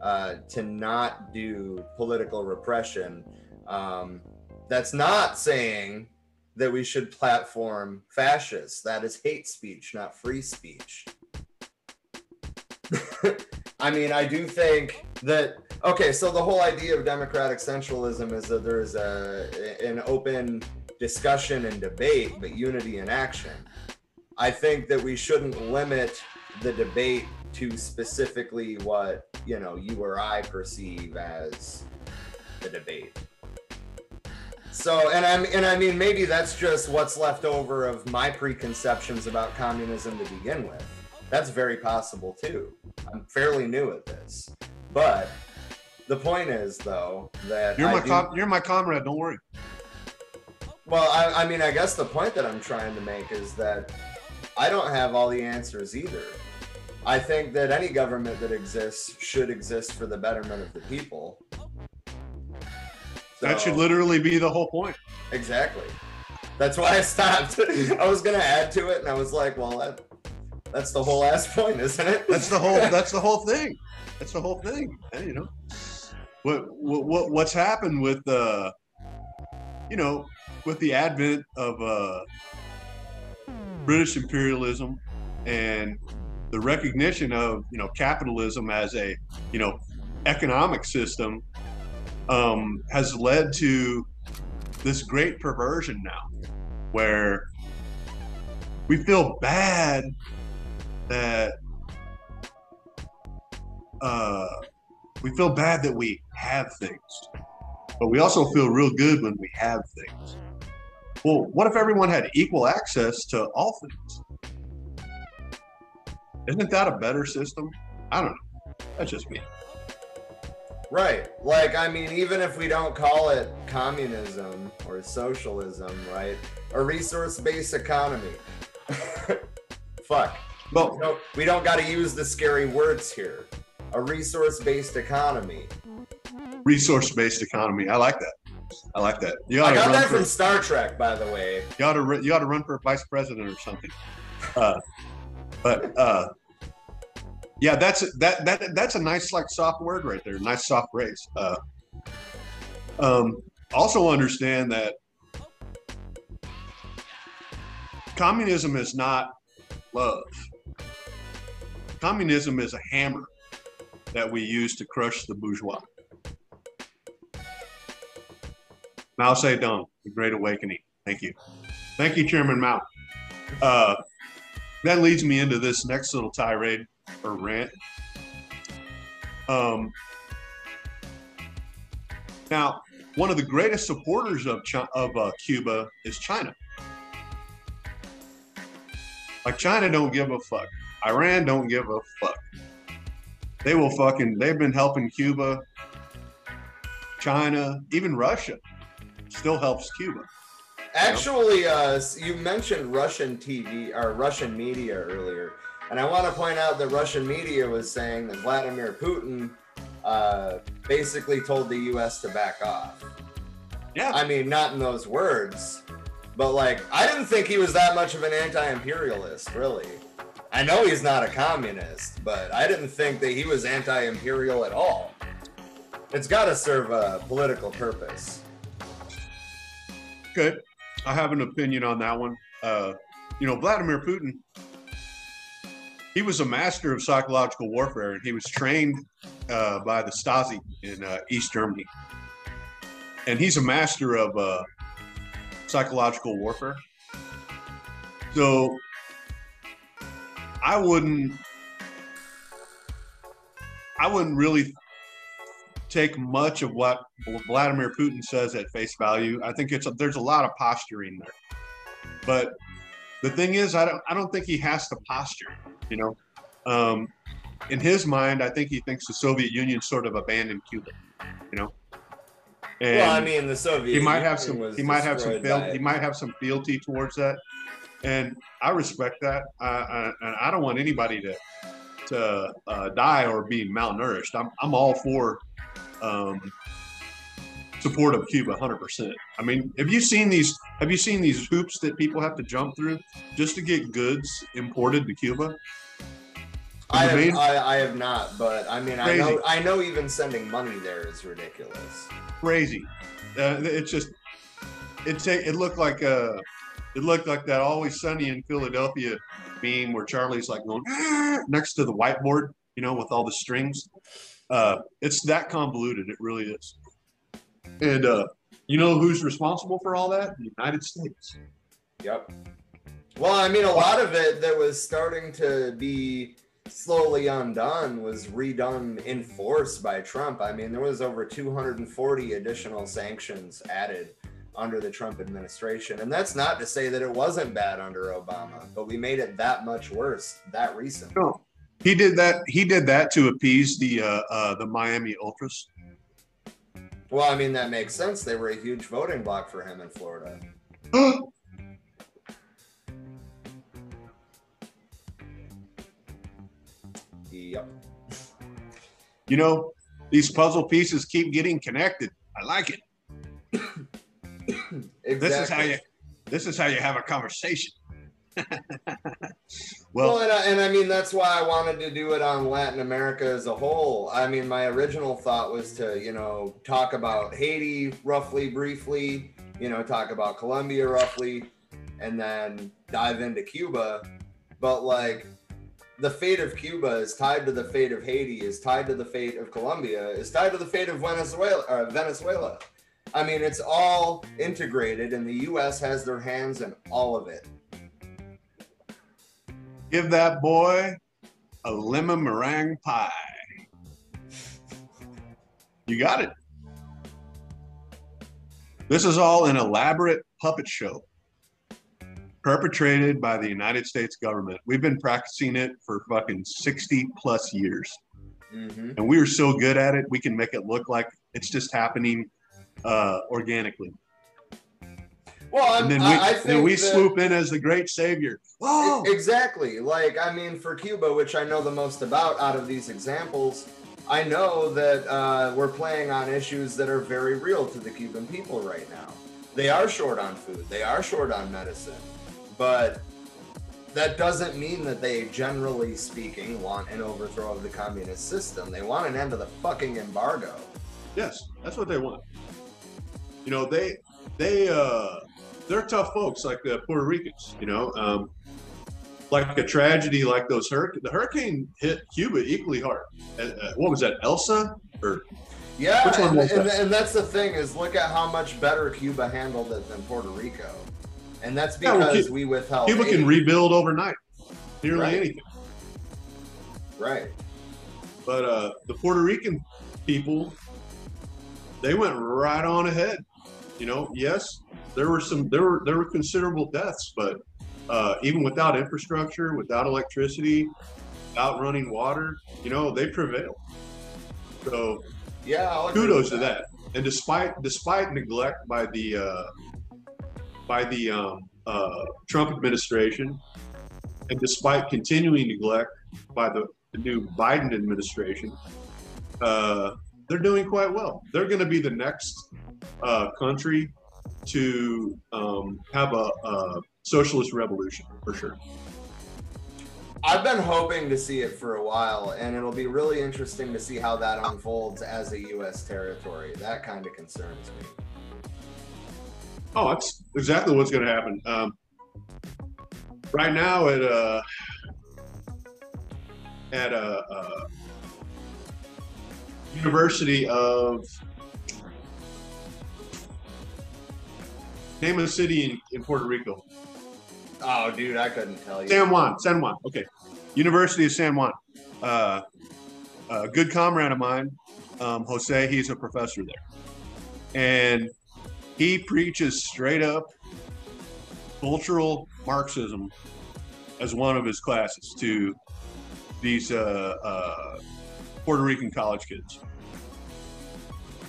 uh, to not do political repression. Um, that's not saying that we should platform fascists. That is hate speech, not free speech. I mean, I do think that okay. So the whole idea of democratic centralism is that there is a an open discussion and debate, but unity in action. I think that we shouldn't limit the debate to specifically what you know you or I perceive as the debate. So, and I'm and I mean maybe that's just what's left over of my preconceptions about communism to begin with. That's very possible too. I'm fairly new at this, but the point is though that You're I my do- com- you're my comrade. Don't worry. well, I, I mean, I guess the point that I'm trying to make is that I don't have all the answers either. I think that any government that exists should exist for the betterment of the people. That should literally be the whole point. Exactly. That's why I stopped. I was gonna add to it, and I was like, "Well, that, that's the whole ass point, isn't it?" That's the whole. That's the whole thing. That's the whole thing. And, you know, what what what what's happened with the, you know, with the advent of uh, British imperialism and the recognition of you know capitalism as a you know economic system um, has led to this great perversion now, where we feel bad that uh, we feel bad that we have things, but we also feel real good when we have things. Well, what if everyone had equal access to all things? Isn't that a better system? I don't know. That's just me. Right. Like, I mean, even if we don't call it communism or socialism, right? A resource based economy. Fuck. Well, No, we don't got to use the scary words here. A resource based economy. resource-based economy. I like that. I like that. You I got run that for. from Star Trek, by the way. You ought to. You ought to run for vice president or something. Uh, but uh, yeah, that's that that that's a nice like soft word right there. Nice soft phrase. Uh, um, also understand that communism is not love. Communism is a hammer that we use to crush the bourgeois. Mao Zedong, The Great Awakening. Thank you. Thank you, Chairman Mao. Uh, that leads me into this next little tirade or. Um, now, one of the greatest supporters of of uh, Cuba is China. Like China don't give a fuck. Iran don't give a fuck. They will fucking. They've been helping Cuba, China, even Russia still helps Cuba. Actually, uh, you mentioned Russian TV or Russian media earlier, and I want to point out that Russian media was saying that Vladimir Putin uh, basically told the U.S. to back off. Yeah. I mean, not in those words, but like, I didn't think he was that much of an anti-imperialist, really. I know he's not a communist, but I didn't think that he was anti-imperial at all. It's got to serve a political purpose. Okay, I have an opinion on that one. Uh, you know, Vladimir Putin, he was a master of psychological warfare, and he was trained uh, by the Stasi in uh, East Germany. And he's a master of uh, psychological warfare. So I wouldn't, I wouldn't really take much of what Vladimir Putin says at face value. I think it's a, there's a lot of posturing there. But the thing is, I don't I don't think he has to posture. You know, um, in his mind, I think he thinks the Soviet Union sort of abandoned Cuba. You know, and well, I mean, the Soviet he might have some he might have some he might have some fealty towards that, and I respect that. I, I, and I don't want anybody to to uh, die or be malnourished. I'm I'm all for um, support of Cuba, hundred percent. I mean, have you seen these? Have you seen these hoops that people have to jump through just to get goods imported to Cuba? I have, I, I have not, but I mean, I know, I know even sending money there is ridiculous. crazy. Uh, it's just it ta- it looked like uh it looked like that always sunny in Philadelphia meme where Charlie's like going "Ah," next to the whiteboard you know, with all the strings. Uh, it's that convoluted. It really is. And uh, you know who's responsible for all that? The United States. Yep. Well, I mean, a lot of it that was starting to be slowly undone was redone in force by Trump. I mean, there was over 240 additional sanctions added under the Trump administration. And that's not to say that it wasn't bad under Obama, but we made it that much worse that recent. No, he did that. He did that to appease the uh, uh, the Miami Ultras. Well, I mean, that makes sense. They were a huge voting block for him in Florida. Yep. you know, these puzzle pieces keep getting connected. I like it. Exactly. This is how you. This is how you have a conversation. Well, well, and, I, and I mean that's why I wanted to do it on Latin America as a whole. I mean, my original thought was to, you know, talk about Haiti roughly, briefly, you know, talk about Colombia roughly, and then dive into Cuba. But like, the fate of Cuba is tied to the fate of Haiti, is tied to the fate of Colombia, is tied to the fate of Venezuela. Or Venezuela. I mean, it's all integrated, and the U.S. has their hands in all of it. Give that boy a lemon meringue pie. You got it. This is all an elaborate puppet show perpetrated by the United States government. We've been practicing it for fucking 60 plus years. hmm And we are so good at it, we can make it look like it's just happening uh, organically. Well, I'm, And then we, I, I then we that- swoop in as the great savior. Oh, Exactly. Like, I mean, for Cuba, which I know the most about out of these examples, I know that uh, we're playing on issues that are very real to the Cuban people right now. They are short on food, they are short on medicine, but that doesn't mean that they, generally speaking, want an overthrow of the communist system. They want an end to the fucking embargo. Yes, that's what they want. You know, they they uh they're tough folks like the Puerto Ricans, you know. Um like a tragedy like those hurricane the hurricane hit Cuba equally hard. Uh, what was that, Elsa? Or Yeah, Which one and, was and, that? and that's the thing is look at how much better Cuba handled it than Puerto Rico, and that's Yeah, well, because we withheld. Cuba can rebuild overnight. Nearly Right. anything. right. But uh the Puerto Rican people, they went right on ahead. You know, yes, there were some there were there were considerable deaths, but uh, even without infrastructure, without electricity, without running water, you know, they prevailed. So Yeah, kudos with to that. And despite despite neglect by the uh, by the um, uh, Trump administration, and despite continuing neglect by the, the new Biden administration, uh, they're doing quite well. They're going to be the next uh, country to um, have a, a socialist revolution for sure. I've been hoping to see it for a while, and it'll be really interesting to see how that unfolds as a U.S. territory. That kind of concerns me. Oh, that's exactly what's going to happen. Um, right now, at uh, at a, uh University of name of the city in, in Puerto Rico. Oh, dude, I couldn't tell you. San Juan, San Juan. Okay, University of San Juan. Uh, a good comrade of mine, um, Jose. He's a professor there, and he preaches straight up cultural Marxism as one of his classes to these uh, uh, Puerto Rican college kids.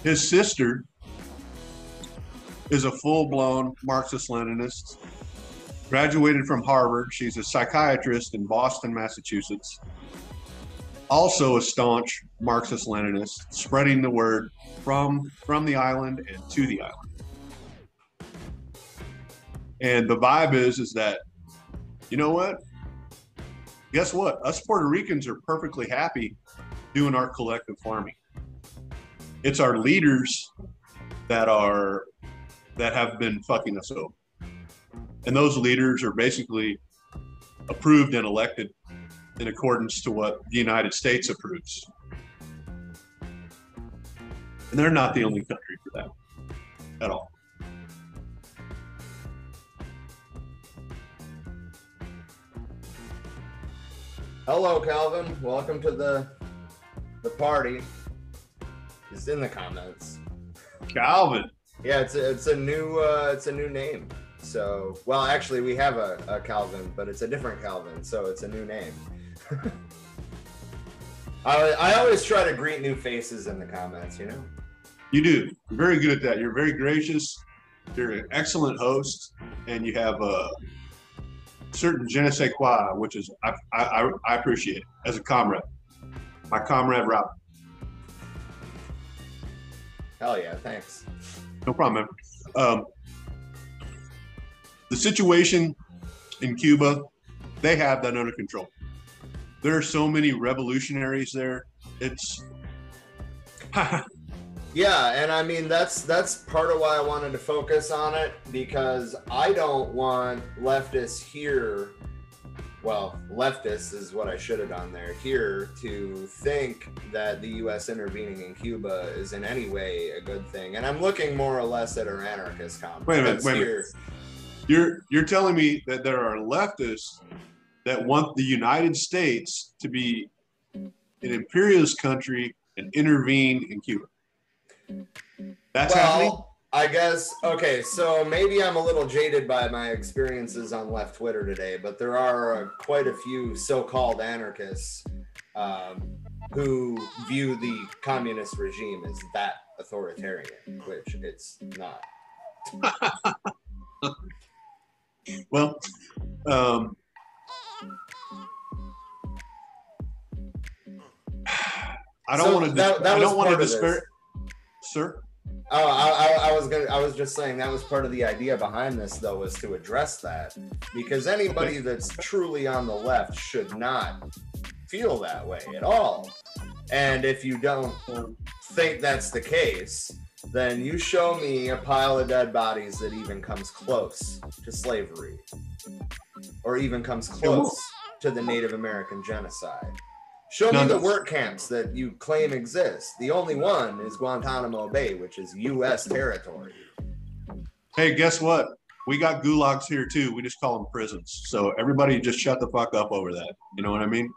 His sister is a full-blown Marxist-Leninist graduated from Harvard. She's a psychiatrist in Boston, Massachusetts. Also a staunch Marxist Leninist, spreading the word from from the island and to the island. And the vibe is is that, you know what? Guess what? Us Puerto Ricans are perfectly happy doing our collective farming. It's our leaders that are that have been fucking us over and those leaders are basically approved and elected in accordance to what the United States approves. And they're not the only country for that at all. Hello, Calvin. Welcome to the the party. It's in the comments. Calvin. Yeah, it's a, it's a new uh, it's a new name. So, well, actually, we have a, a Calvin, but it's a different Calvin, so it's a new name. I, I always try to greet new faces in the comments, you know. You do. You're very good at that. You're very gracious. You're an excellent host, and you have a certain je ne sais quoi, which is I, I, I appreciate it as a comrade. My comrade Rob. Hell yeah, thanks. No problem. Um, the situation in Cuba, they have that under control. There are so many revolutionaries there. It's Yeah, and I mean that's that's part of why I wanted to focus on it because I don't want leftists here. Well, leftists is what I should have done there here to think that the U.S. intervening in Cuba is in any way a good thing, and I'm looking more or less at our anarchist comments Wait a minute, wait a minute. you're you're telling me that there are leftists that want the United States to be an imperialist country and intervene in Cuba. That's happening. I guess okay. So maybe I'm a little jaded by my experiences on left Twitter today, but there are uh, quite a few so-called anarchists um, who view the communist regime as that authoritarian, which it's not. Well, um, I don't So want to. that- that I don't want to part of this. disparage, sir. Oh, I, I, I was gonna. I was just saying that was part of the idea behind this, though, was to address that because anybody that's truly on the left should not feel that way at all. And if you don't think that's the case, then you show me a pile of dead bodies that even comes close to slavery, or even comes close to the Native American genocide. Show me the work camps that you claim exist. The only one is Guantanamo Bay, which is U.S. territory. Hey, guess what? We got gulags here too. We just call them prisons. So everybody just shut the fuck up over that. You know what I mean?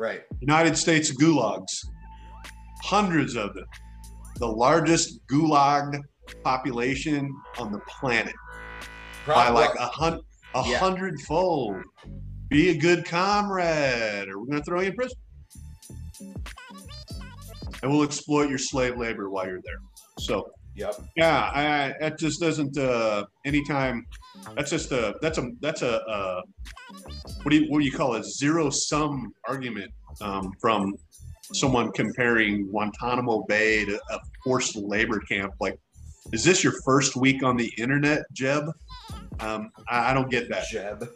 Right. United States gulags, hundreds of them. The largest gulag population on the planet by like a hundred, a Yeah. hundredfold. Be a good comrade, or we're gonna throw you in prison. And we'll exploit your slave labor while you're there. So Yep. yeah, I, that just doesn't. Uh, anytime, that's just a that's a that's a uh, what do you what do you call it? Zero sum argument um, from someone comparing Guantanamo Bay to a forced labor camp. Like, is this your first week on the internet, Jeb? Um, I, I don't get that. Jeb.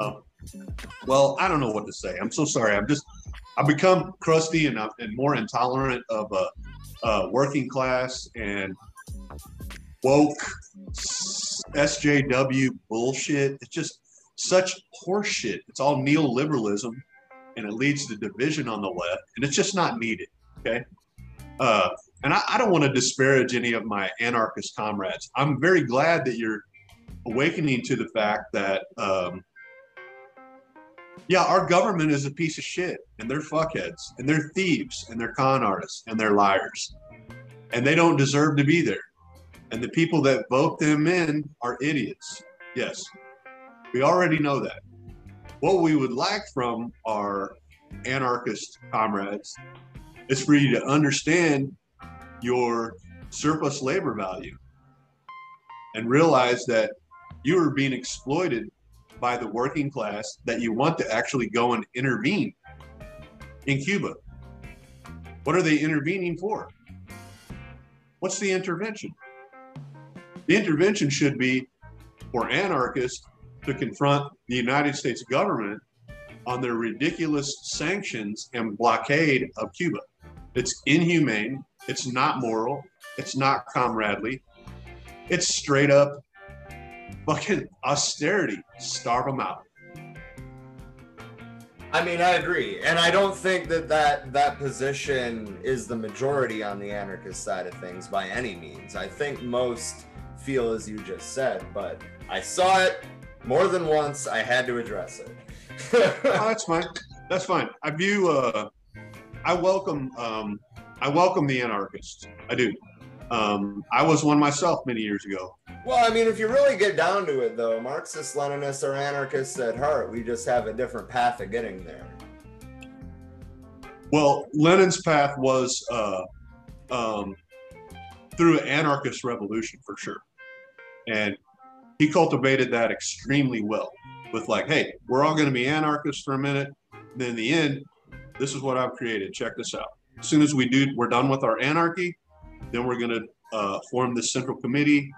Well, I don't know what to say. I'm so sorry. I'm just I've become crusty and, and more intolerant of uh, uh, working class and woke SJW bullshit. It's just such horseshit. It's all neoliberalism, and it leads to division on the left, and it's just not needed. Okay. Uh, and I, I don't want to disparage any of my anarchist comrades. I'm very glad that you're awakening to the fact that um, yeah, our government is a piece of shit, and they're fuckheads, and they're thieves, and they're con artists, and they're liars, and they don't deserve to be there. And the people that vote them in are idiots. Yes, we already know that. What we would like from our anarchist comrades is for you to understand your surplus labor value and realize that you are being exploited by the working class that you want to actually go and intervene in Cuba. What are they intervening for? What's the intervention? The intervention should be for anarchists to confront the United States government on their ridiculous sanctions and blockade of Cuba. It's inhumane, it's not moral, it's not comradely, it's straight up fucking austerity. Starve them out. I mean, I agree, and I don't think that that that position is the majority on the anarchist side of things by any means. I think most feel as you just said, but I saw it more than once. I had to address it. Oh, that's fine. That's fine. I view. Uh, I welcome. Um, I welcome the anarchists. I do. Um, I was one myself many years ago. well, I mean, if you really get down to it, though, Marxists, Leninists are anarchists at heart. We just have a different path of getting there. Well, Lenin's path was uh, um, through an anarchist revolution for sure, and he cultivated that extremely well. With like, hey, we're all going to be anarchists for a minute. Then in the end, this is what I've created. Check this out. As soon as we do, we're done with our anarchy. Then we're going to uh, form this central committee.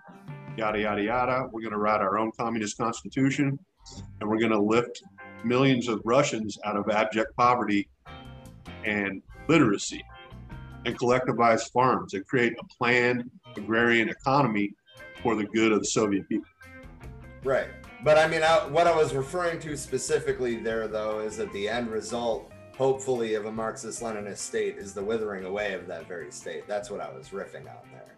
Yada yada yada. We're going to write our own communist constitution, and we're going to lift millions of Russians out of abject poverty and literacy and collectivize farms and create a planned agrarian economy for the good of the Soviet people. Right. But I mean, I, what I was referring to specifically there, though, is that the end result, hopefully, of a Marxist Leninist state is the withering away of that very state. That's what I was riffing on there.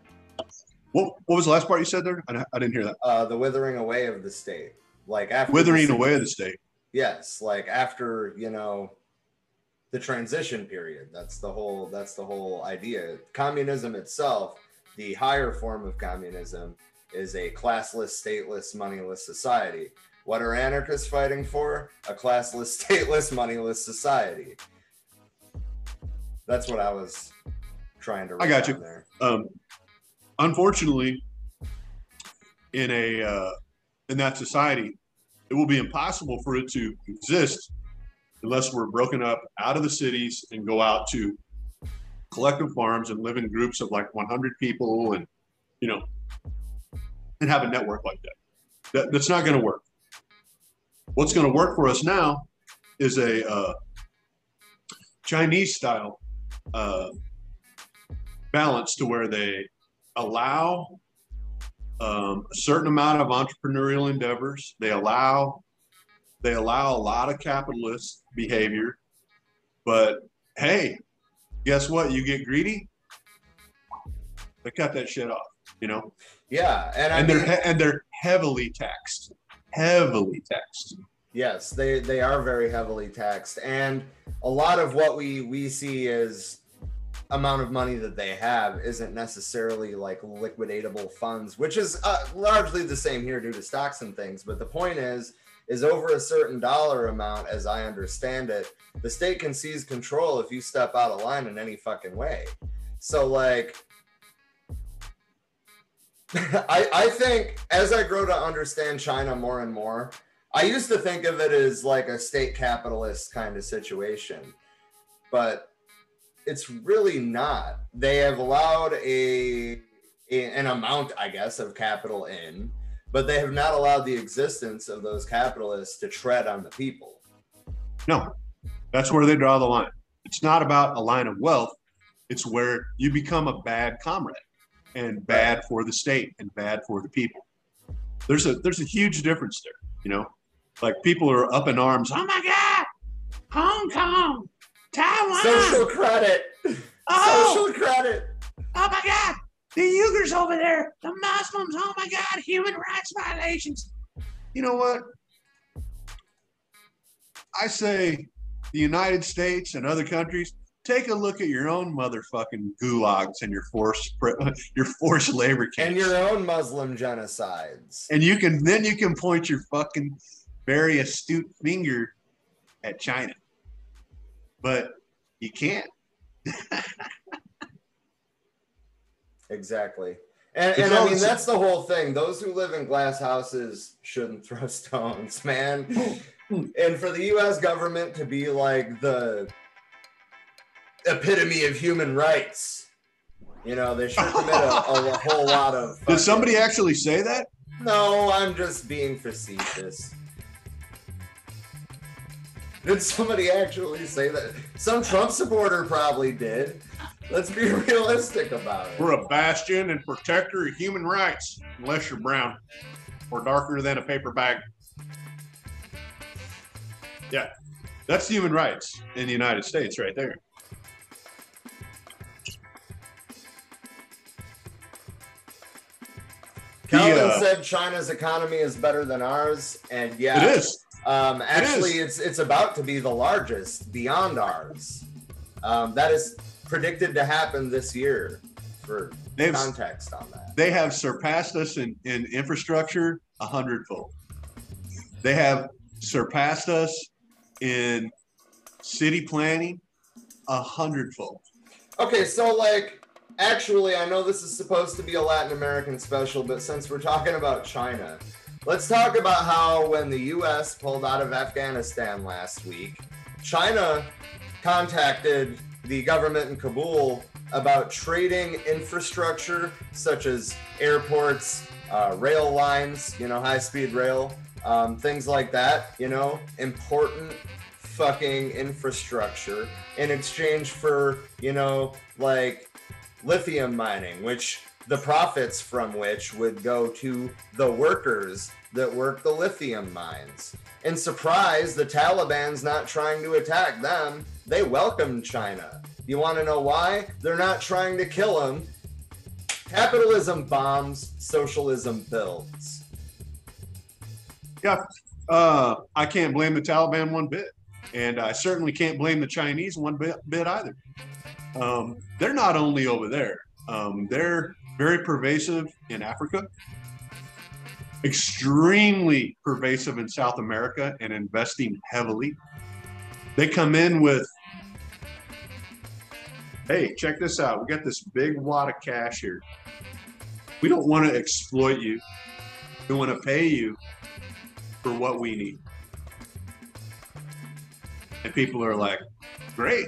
What, what was the last part you said there? I, I didn't hear that. Uh, the withering away of the state. Like after Withering away of the state. Yes, like after you know the transition period. That's the whole. That's the whole idea. Communism itself, the higher form of communism, is a classless, stateless, moneyless society. What are anarchists fighting for? A classless, stateless, moneyless society. That's what I was trying to. I got you. There. Um, unfortunately, in a uh, in that society, it will be impossible for it to exist unless we're broken up out of the cities and go out to collective farms and live in groups of like 100 people and you know and have a network like that. that that's not going to work. What's going to work for us now is a uh, Chinese style uh, balance to where they allow um, a certain amount of entrepreneurial endeavors. They allow they allow a lot of capitalist behavior, but hey, guess what? You get greedy, they cut that shit off. You know, Yeah, and I and mean, they're he- and they're heavily taxed, heavily taxed. Yes, they they are very heavily taxed, and a lot of what we we see is amount of money that they have isn't necessarily like liquidatable funds, which is uh, largely the same here due to stocks and things. But the point is, is over a certain dollar amount, as I understand it, the state can seize control if you step out of line in any fucking way. So like. I, I think as I grow to understand China more and more, I used to think of it as like a state capitalist kind of situation, but it's really not. They have allowed a, a- an amount, I guess, of capital in, but they have not allowed the existence of those capitalists to tread on the people. No, that's where they draw the line. It's not about a line of wealth. It's where you become a bad comrade and bad for the state and bad for the people. There's a there's a huge difference there, you know. Like people are up in arms. Oh my God, Hong Kong, Taiwan. Social credit. oh, Social credit. oh my God, the Uyghurs over there, the Muslims. Oh my God, human rights violations. You know what? I say the United States and other countries take a look at your own motherfucking gulags and your forced your forced labor camps, And your own Muslim genocides. and you can then you can point your fucking very astute finger at China, but you can't. Exactly. And, and I mean, that's the whole thing. Those who live in glass houses shouldn't throw stones, man. and for the US government to be like the epitome of human rights, you know, they should commit a, a, a whole lot of. Did somebody actually say that? No, I'm just being facetious. Did somebody actually say that? Some Trump supporter probably did. Let's be realistic about it. We're a bastion and protector of human rights, unless you're brown or darker than a paper bag. Yeah. That's human rights in the United States, right there. The, Calvin uh, said China's economy is better than ours, and yeah, It is. Um, actually, is. it's it's about to be the largest beyond ours. Um, that is predicted to happen this year. For They've context on that, they have surpassed us in, in infrastructure a hundredfold. They have surpassed us in city planning a hundredfold. okay. So like, actually, I know this is supposed to be a Latin American special, but since we're talking about China, let's talk about how when the U.S. pulled out of Afghanistan last week, China contacted the government in Kabul about trading infrastructure such as airports, uh, rail lines, you know, high speed rail, um, things like that, you know, important fucking infrastructure in exchange for, you know, like lithium mining, which the profits from which would go to the workers that work the lithium mines. And surprise, the Taliban's not trying to attack them. They welcome China. You want to know why? They're not trying to kill them. Capitalism bombs, socialism builds. Yeah, uh, I can't blame the Taliban one bit, and I certainly can't blame the Chinese one bit, bit either. Um, they're not only over there; um, they're very pervasive in Africa, extremely pervasive in South America, and investing heavily. They come in with, "Hey, check this out. We got this big wad of cash here. We don't want to exploit you. We want to pay you for what we need. And people are like, great.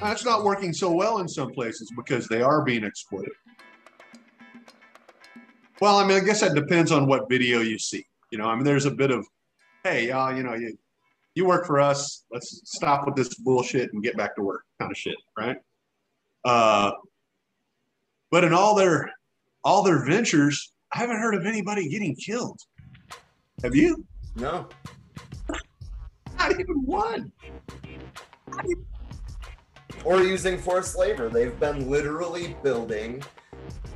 That's not working so well in some places because they are being exploited. Well, I mean, I guess that depends on what video you see. You know, I mean, there's a bit of, hey, y'all, you know, you you work for us. Let's stop with this bullshit and get back to work, kind of shit, right? Uh, but in all their all their ventures, I haven't heard of anybody getting killed. Have you? No. Not even one. Or using forced labor. They've been literally building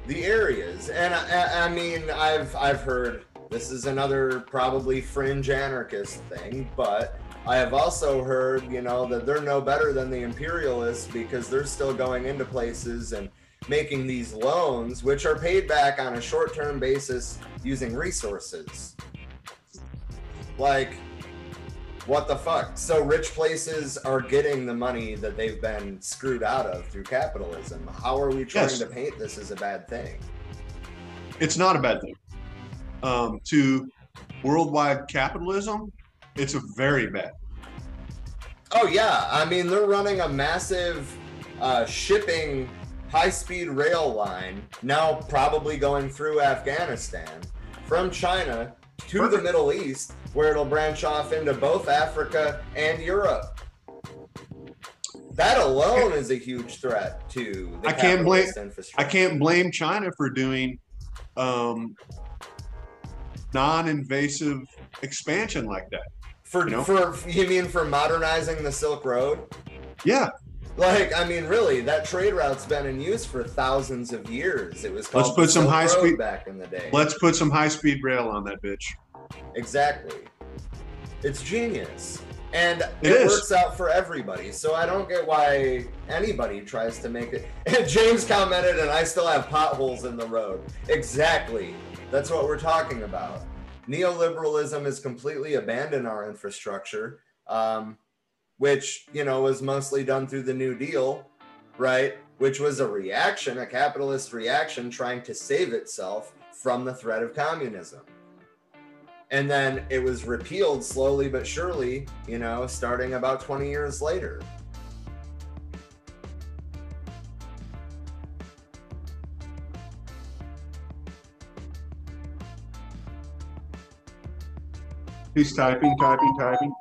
the areas, and I, I- mean, I've I've heard this is another probably fringe anarchist thing, but I have also heard, you know, that they're no better than the imperialists because they're still going into places and making these loans, which are paid back on a short-term basis using resources. Like, what the fuck? So rich places are getting the money that they've been screwed out of through capitalism. How are we trying Yes. to paint this as a bad thing? It's not a bad thing. Um, to worldwide capitalism, it's a very bad. Oh yeah, I mean they're running a massive uh, shipping high-speed rail line now, probably going through Afghanistan from China to the Middle East, where it'll branch off into both Africa and Europe. That alone is a huge threat to the I can't blame- I can't blame China for doing um, non-invasive expansion like that. For you know? for you mean for modernizing the Silk Road? Yeah, Like I mean, really, that trade route's been in use for thousands of years. It was called Let's put the some high speed- back in the day. let's put some high-speed rail on that bitch. Exactly. It's genius. And it, It works out for everybody. So I don't get why anybody tries to make it. And James commented, and I still have potholes in the road. Exactly. That's what we're talking about. Neoliberalism has completely abandoned our infrastructure, um, which, you know, was mostly done through the New Deal, right? Which was a reaction, a capitalist reaction trying to save itself from the threat of communism and then it was repealed slowly but surely you know starting about 20 years later He's typing, typing, typing.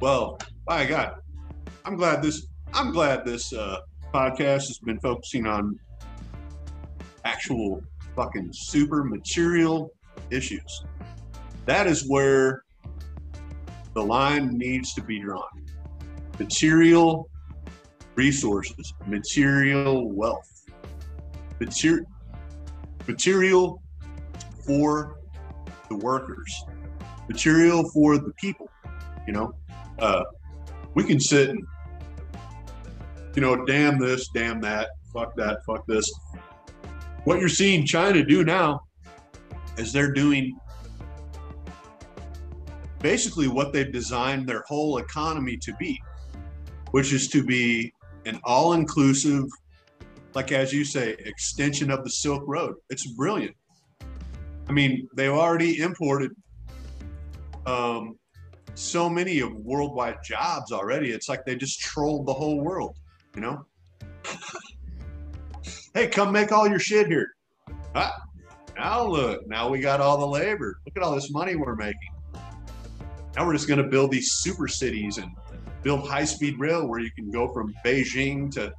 Well, by God, I'm glad this. I'm glad this uh, podcast has been focusing on actual fucking super material issues. That is where the line needs to be drawn. Material resources, material wealth, material, material for the workers, material for the people. You know, uh, we can sit and, you know, damn this, damn that, fuck that, fuck this. What you're seeing China do now is they're doing basically what they've designed their whole economy to be, which is to be an all inclusive, like as you say, extension of the Silk Road. It's brilliant. I mean, they've already imported um, so many of worldwide jobs already. It's like they just trolled the whole world, you know? hey, come make all your shit here. Ah, now look, now we got all the labor. Look at all this money we're making. Now we're just going to build these super cities and build high speed rail where you can go from Beijing to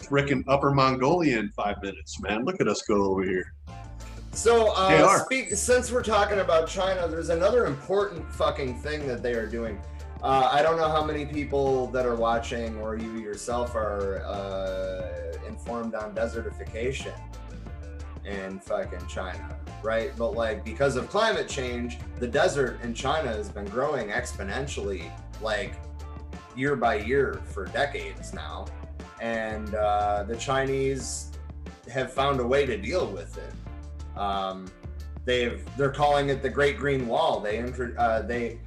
frickin' Upper Mongolia in five minutes, man. Look at us go over here. So, uh, speak, since we're talking about China, there's another important fucking thing that they are doing. Uh, I don't know how many people that are watching or you yourself are uh, informed on desertification in fucking China, right? But like because of climate change, the desert in China has been growing exponentially, like year by year for decades now, and uh, the Chinese have found a way to deal with it. Um, they've they're calling it the Great Green Wall. They uh, they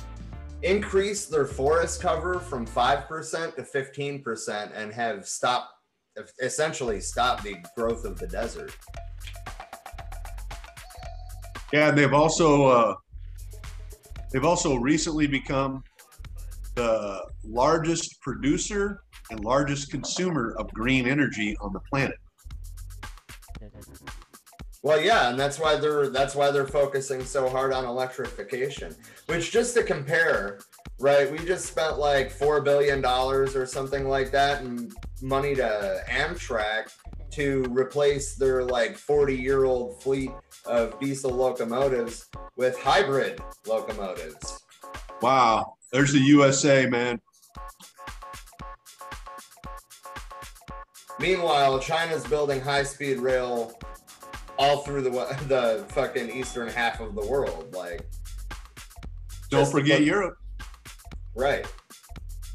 increased their forest cover from five percent to fifteen percent and have stopped essentially stopped the growth of the desert. Yeah, and they've also uh, they've also recently become the largest producer and largest consumer of green energy on the planet. Well, yeah, and that's why they're that's why they're focusing so hard on electrification. Which, just to compare, right? We just spent like four billion dollars or something like that, and money to Amtrak to replace their like forty-year-old fleet of diesel locomotives with hybrid locomotives. Wow, there's the USA, man. Meanwhile, China's building high-speed rail all through the the fucking eastern half of the world. Like, Don't forget look- Europe. right?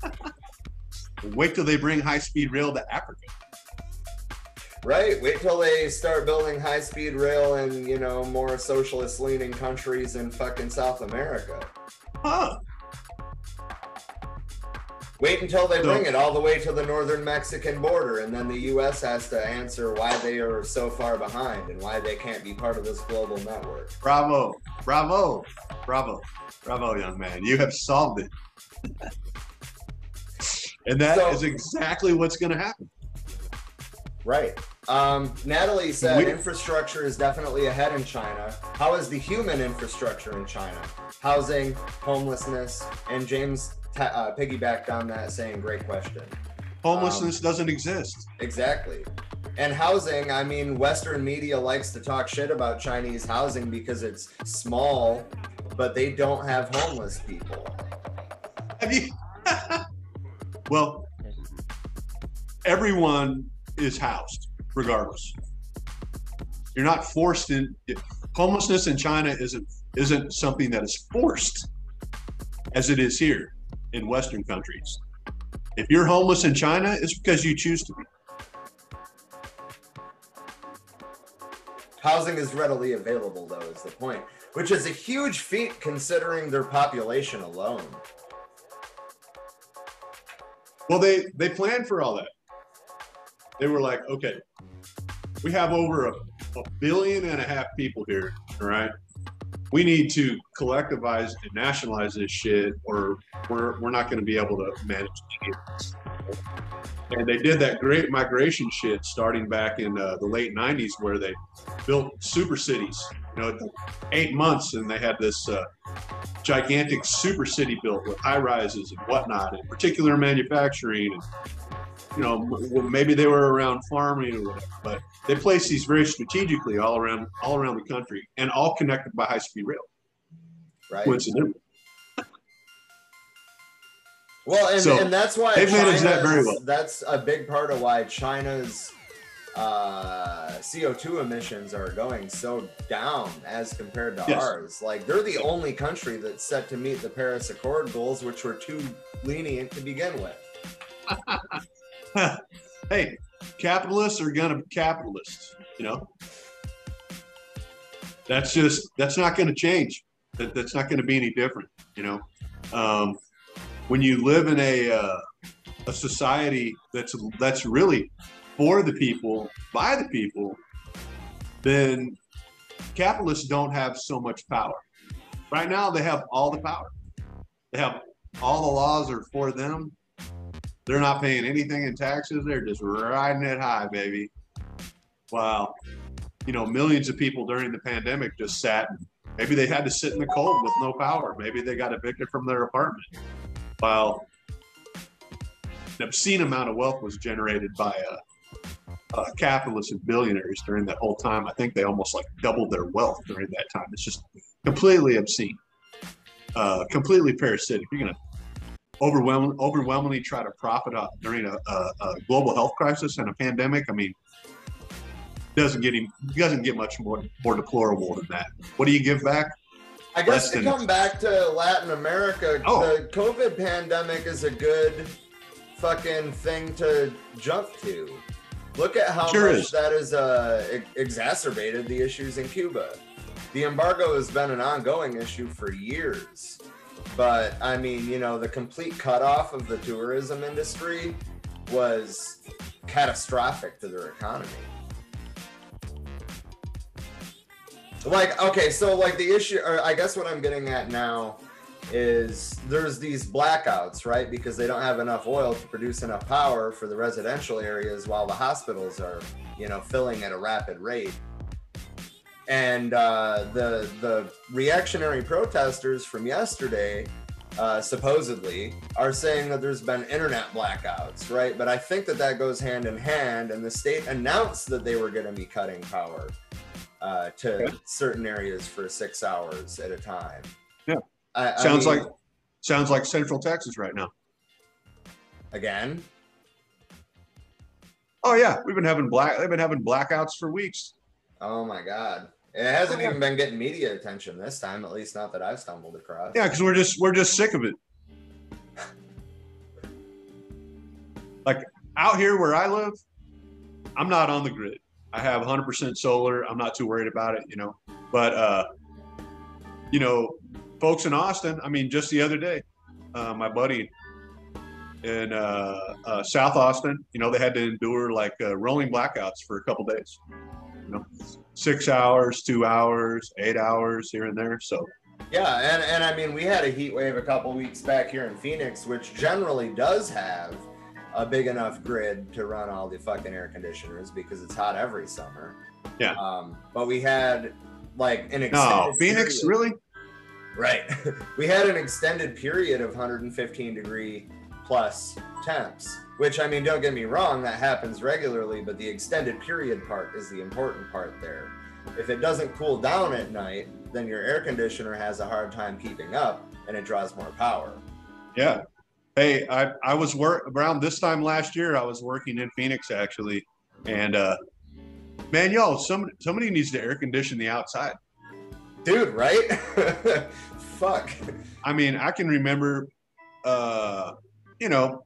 Wait till they bring high-speed rail to Africa. Right. Wait till they start building high speed rail in, you know, more socialist leaning countries in fucking South America. Huh? Wait until they bring it all the way to the northern Mexican border, and then the U.S. has to answer why they are so far behind and why they can't be part of this global network. Bravo, bravo, bravo, bravo, young man. You have solved it. and that is So- exactly what's going to happen. Right. Um, Natalie said infrastructure is definitely ahead in China. How is the human infrastructure in China? Housing, homelessness, and James uh, piggybacked on that, saying, "Great question." Homelessness doesn't exist. Exactly. And housing, I mean, Western media likes to talk shit about Chinese housing because it's small, but they don't have homeless people. Have you? well, everyone is housed, regardless. You're not forced in. Homelessness in China isn't isn't something that is forced, as it is here in Western countries. If you're homeless in China, it's because you choose to be. Housing is readily available, though, is the point, which is a huge feat considering their population alone. Well, they they planned for all that. They were like, okay, we have over a, a billion and a half people here, all right? We need to collectivize and nationalize this shit, or we're we're not going to be able to manage get this. And they did that great migration shit starting back in uh, the late '90s, where they built super cities. You know, eight months, and they had this uh, gigantic super city built with high rises and whatnot, and particular manufacturing. And, you know, maybe they were around farming or whatever, but they placed these very strategically all around all around the country, and all connected by high speed rail. Right. Coincidentally, Well, and, So, and that's why they've managed that very well. That's a big part of why China's uh, CO2 emissions are going so down as compared to Yes. ours. Like they're the only country that's set to meet the Paris Accord goals, which were too lenient to begin with. hey, capitalists are gonna be capitalists. You know, that's just that's not going to change. That, that's not going to be any different. You know, um, when you live in a uh, a society that's that's really for the people by the people, then capitalists don't have so much power. Right now, they have all the power. They have all the laws are for them. They're not paying anything in taxes. They're just riding it high, baby. Wow. You know, millions of people during the pandemic just sat maybe they had to sit in the cold with no power. Maybe they got evicted from their apartment. While an obscene amount of wealth was generated by uh, uh, capitalists and billionaires during that whole time. I think they almost like doubled their wealth during that time. It's just completely obscene, uh, completely parasitic. You're gonna overwhelm, overwhelmingly try to profit off during a, a, a global health crisis and a pandemic. I mean, doesn't get him doesn't get much more more deplorable than that. What do you give back? I guess to come back to Latin America, Oh. the COVID pandemic is a good fucking thing to jump to. Look at how Sure much is. that has uh, exacerbated the issues in Cuba. The embargo has been an ongoing issue for years. But I mean, you know, the complete cutoff of the tourism industry was catastrophic to their economy. like okay so like the issue i guess what i'm getting at now is there's these blackouts right because they don't have enough oil to produce enough power for the residential areas while the hospitals are you know filling at a rapid rate and uh, the the reactionary protesters from yesterday uh, supposedly are saying that there's been internet blackouts right but i think that that goes hand in hand and the state announced that they were going to be cutting power uh, to Okay. certain areas for six hours at a time. Yeah. I, I Sounds mean, like sounds like Central Texas right now. again. Oh yeah, we've been having black. They've been having blackouts for weeks. Oh my God, it hasn't even been getting media attention this time. At least not that I've stumbled across. Yeah, because we're just we're just sick of it. Like out here where I live, I'm not on the grid. I have 100% solar. I'm not too worried about it, you know. But uh, you know, folks in Austin. I mean, just the other day, uh, my buddy in uh, uh, South Austin, you know, they had to endure like uh, rolling blackouts for a couple days. Know, six hours, two hours, eight hours here and there. So Yeah, and, and I mean, we had a heat wave a couple weeks back here in Phoenix, which generally does have a big enough grid to run all the fucking air conditioners because it's hot every summer. Yeah. Um, but we had like an no, extended Phoenix, period- really? Right. we had an extended period of 115 degree plus temps, which I mean, don't get me wrong, that happens regularly, but the extended period part is the important part there. If it doesn't cool down at night, then your air conditioner has a hard time keeping up and it draws more power. Yeah. Hey, I, I was work around this time last year. I was working in Phoenix actually, and uh, man, yo, some somebody needs to air condition the outside. Dude, right? Fuck. I mean, I can remember, uh, you know,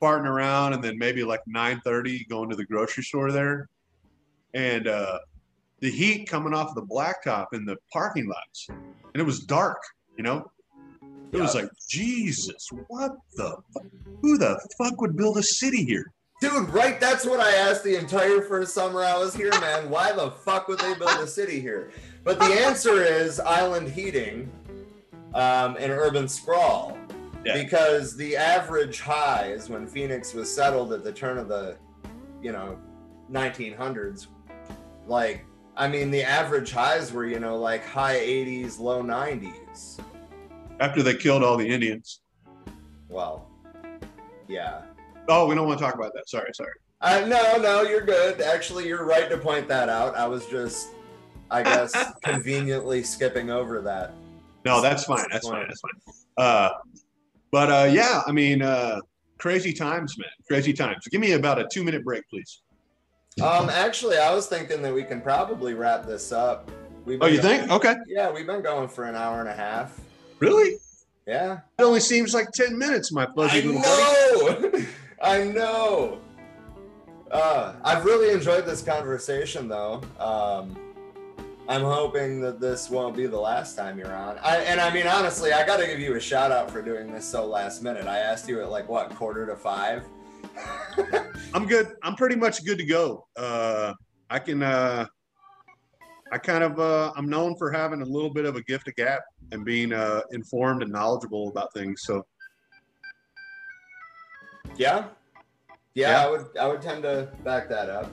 farting around, and then maybe like nine thirty going to the grocery store there, and uh, the heat coming off the blacktop in the parking lots, and it was dark. You know, it was like Jesus, what the? Fuck? Who the fuck would build a city here? Dude, right? That's what I asked the entire first summer I was here, man. Why the fuck would they build a city here? But the answer is island heating um, and urban sprawl. Yeah. Because the average highs when Phoenix was settled at the turn of the, you know, 1900s, like, I mean, the average highs were, you know, like high 80s, low 90s. After they killed all the Indians. Well, yeah. Oh, we don't want to talk about that. Sorry, sorry. Uh, no, no, you're good. Actually, you're right to point that out. I was just, I guess, conveniently skipping over that. No, that's fine. That's fine. That's fine. Uh, But uh, yeah, I mean, uh, crazy times, man. Crazy times. Give me about a two minute break, please. Um, actually, I was thinking that we can probably wrap this up. We've Oh, you going- think? Okay. Yeah, we've been going for an hour and a half. Really? Yeah. It only seems like 10 minutes, my I fuzzy little buddy. know. I know. Uh, I've really enjoyed this conversation, though. Um, I'm hoping that this won't be the last time you're on. I, and I mean, honestly, I got to give you a shout out for doing this so last minute. I asked you at like what quarter to five. I'm good. I'm pretty much good to go. Uh, I can, uh, I kind of, uh, I'm known for having a little bit of a gift of gab and being uh, informed and knowledgeable about things. So, Yeah. Yeah, Yeah. I would. I would tend to back that up.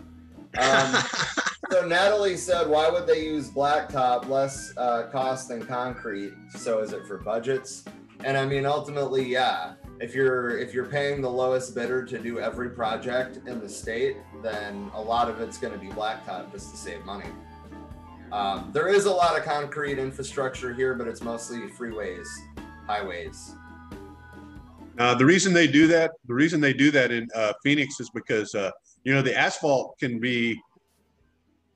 Um, so Natalie said, "Why would they use blacktop? Less uh, cost than concrete. So is it for budgets?" And I mean, ultimately, yeah. If you're if you're paying the lowest bidder to do every project in the state, then a lot of it's going to be blacktop just to save money. Um, there is a lot of concrete infrastructure here, but it's mostly freeways, highways. Uh, the reason they do that, the reason they do that in uh, Phoenix is because uh, you know the asphalt can be,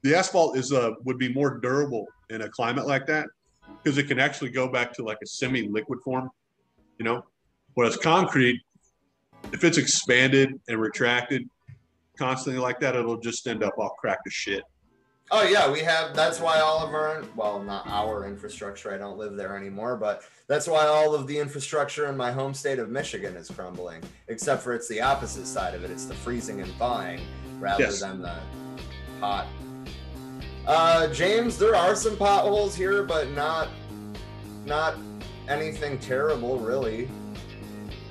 the asphalt is uh, would be more durable in a climate like that because it can actually go back to like a semi-liquid form, you know. Whereas concrete, if it's expanded and retracted constantly like that, it'll just end up all cracked to shit. Oh yeah, we have. That's why all of our well, not our infrastructure. I don't live there anymore, but that's why all of the infrastructure in my home state of Michigan is crumbling. Except for it's the opposite side of it. It's the freezing and thawing rather Yes. than the hot. Uh, James, there are some potholes here, but not not anything terrible, really.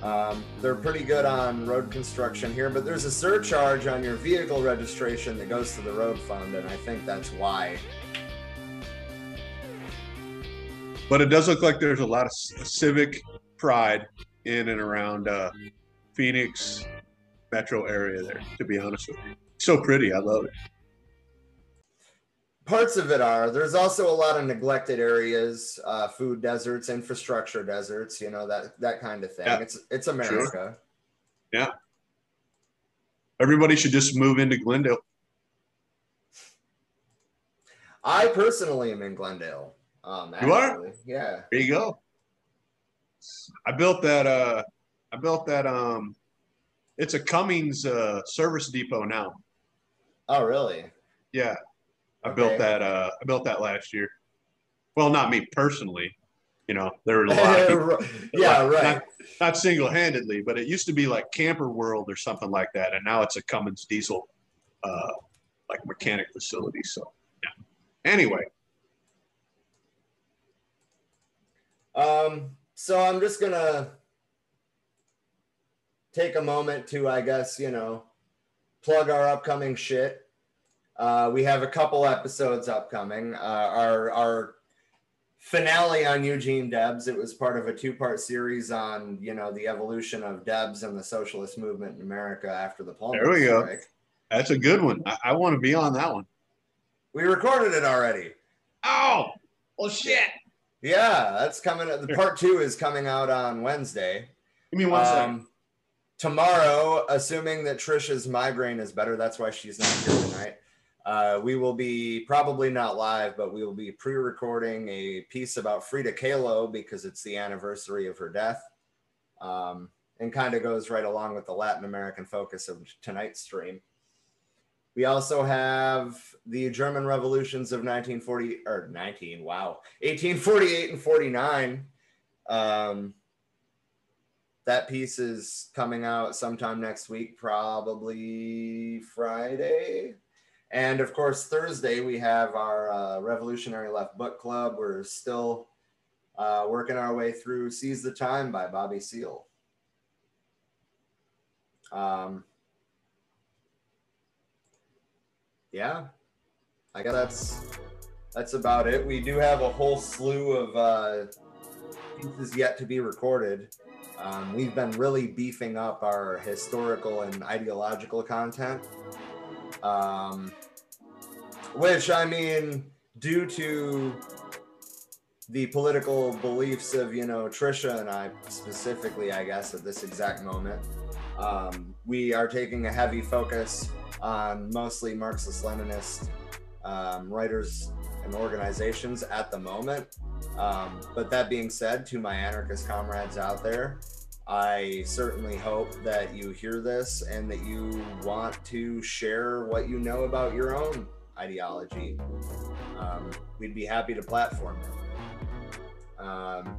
Um, they're pretty good on road construction here, but there's a surcharge on your vehicle registration that goes to the road fund, and I think that's why. But it does look like there's a lot of civic pride in and around uh, Phoenix metro area there. To be honest with you, so pretty. I love it. Parts of it are. There's also a lot of neglected areas, uh, food deserts, infrastructure deserts. You know that that kind of thing. Yeah. It's it's America. Yeah. Everybody should just move into Glendale. I personally am in Glendale. Um, You are? Yeah. There you go. I built that. Uh, I built that. Um, it's a Cummins uh, service depot now. Oh, really? Yeah, I Okay. built that. Uh, I built that last year. Well, not me personally. You know, there were a lot of people, yeah, Not- right. not single-handedly, but it used to be like Camper World or something like that, and now it's a Cummins diesel, uh, like mechanic facility. So, yeah. Anyway, Um, so I'm just gonna take a moment to, I guess, you know, plug our upcoming shit. Uh, we have a couple episodes upcoming. Uh, our our finale on Eugene Debs. It was part of a two part series on you know the evolution of Debs and the socialist movement in America after the Pullman There we go. that's a good one. I, I want to be on that one. We recorded it already. Oh, well, shit. Yeah, that's coming. The part two is coming out on Wednesday. Give me one second. Um, tomorrow, assuming that Trisha's migraine is better, that's why she's not here tonight. Uh, we will be probably not live, but we will be pre-recording a piece about Frida Kahlo because it's the anniversary of her death, um, and kind of goes right along with the Latin American focus of tonight's stream. We also have the German revolutions of 1940 or 19, wow, 1848 and 49. Um, that piece is coming out sometime next week, probably Friday. And of course, Thursday, we have our uh, Revolutionary Left Book Club. We're still uh, working our way through Seize the Time by Bobby Seale. Um, yeah, I guess that's that's about it. We do have a whole slew of uh, pieces yet to be recorded. Um, we've been really beefing up our historical and ideological content, um, which I mean, due to the political beliefs of you know Trisha and I specifically, I guess at this exact moment. Um, we are taking a heavy focus on mostly Marxist-Leninist um, writers and organizations at the moment. Um, but that being said, to my anarchist comrades out there, I certainly hope that you hear this and that you want to share what you know about your own ideology. Um, we'd be happy to platform it. Um,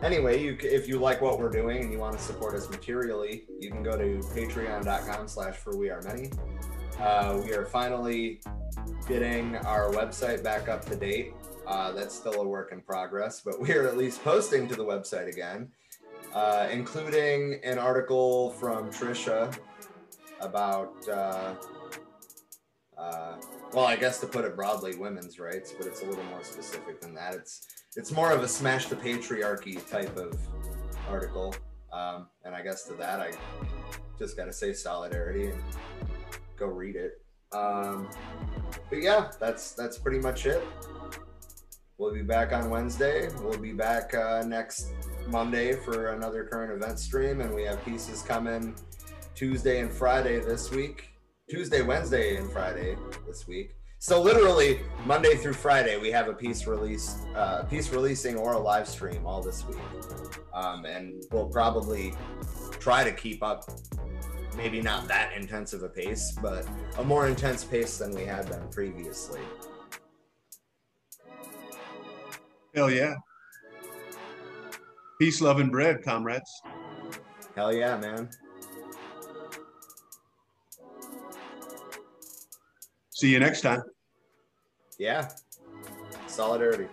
anyway, you, if you like what we're doing and you want to support us materially, you can go to patreon.com slash for we are many. Uh, we are finally getting our website back up to date. Uh, that's still a work in progress, but we are at least posting to the website again, uh, including an article from Trisha about, uh, uh, well, I guess to put it broadly, women's rights, but it's a little more specific than that. It's it's more of a smash the patriarchy type of article, um, and I guess to that I just got to say solidarity and go read it. Um, but yeah, that's that's pretty much it. We'll be back on Wednesday. We'll be back uh, next Monday for another current event stream, and we have pieces coming Tuesday and Friday this week. Tuesday, Wednesday, and Friday this week. So literally Monday through Friday, we have a piece release, uh, piece releasing or a live stream all this week, um, and we'll probably try to keep up maybe not that intense of a pace, but a more intense pace than we had been previously. Hell yeah. Peace, love, and bread, comrades. Hell yeah, man. See you next time. Yeah. Solidarity.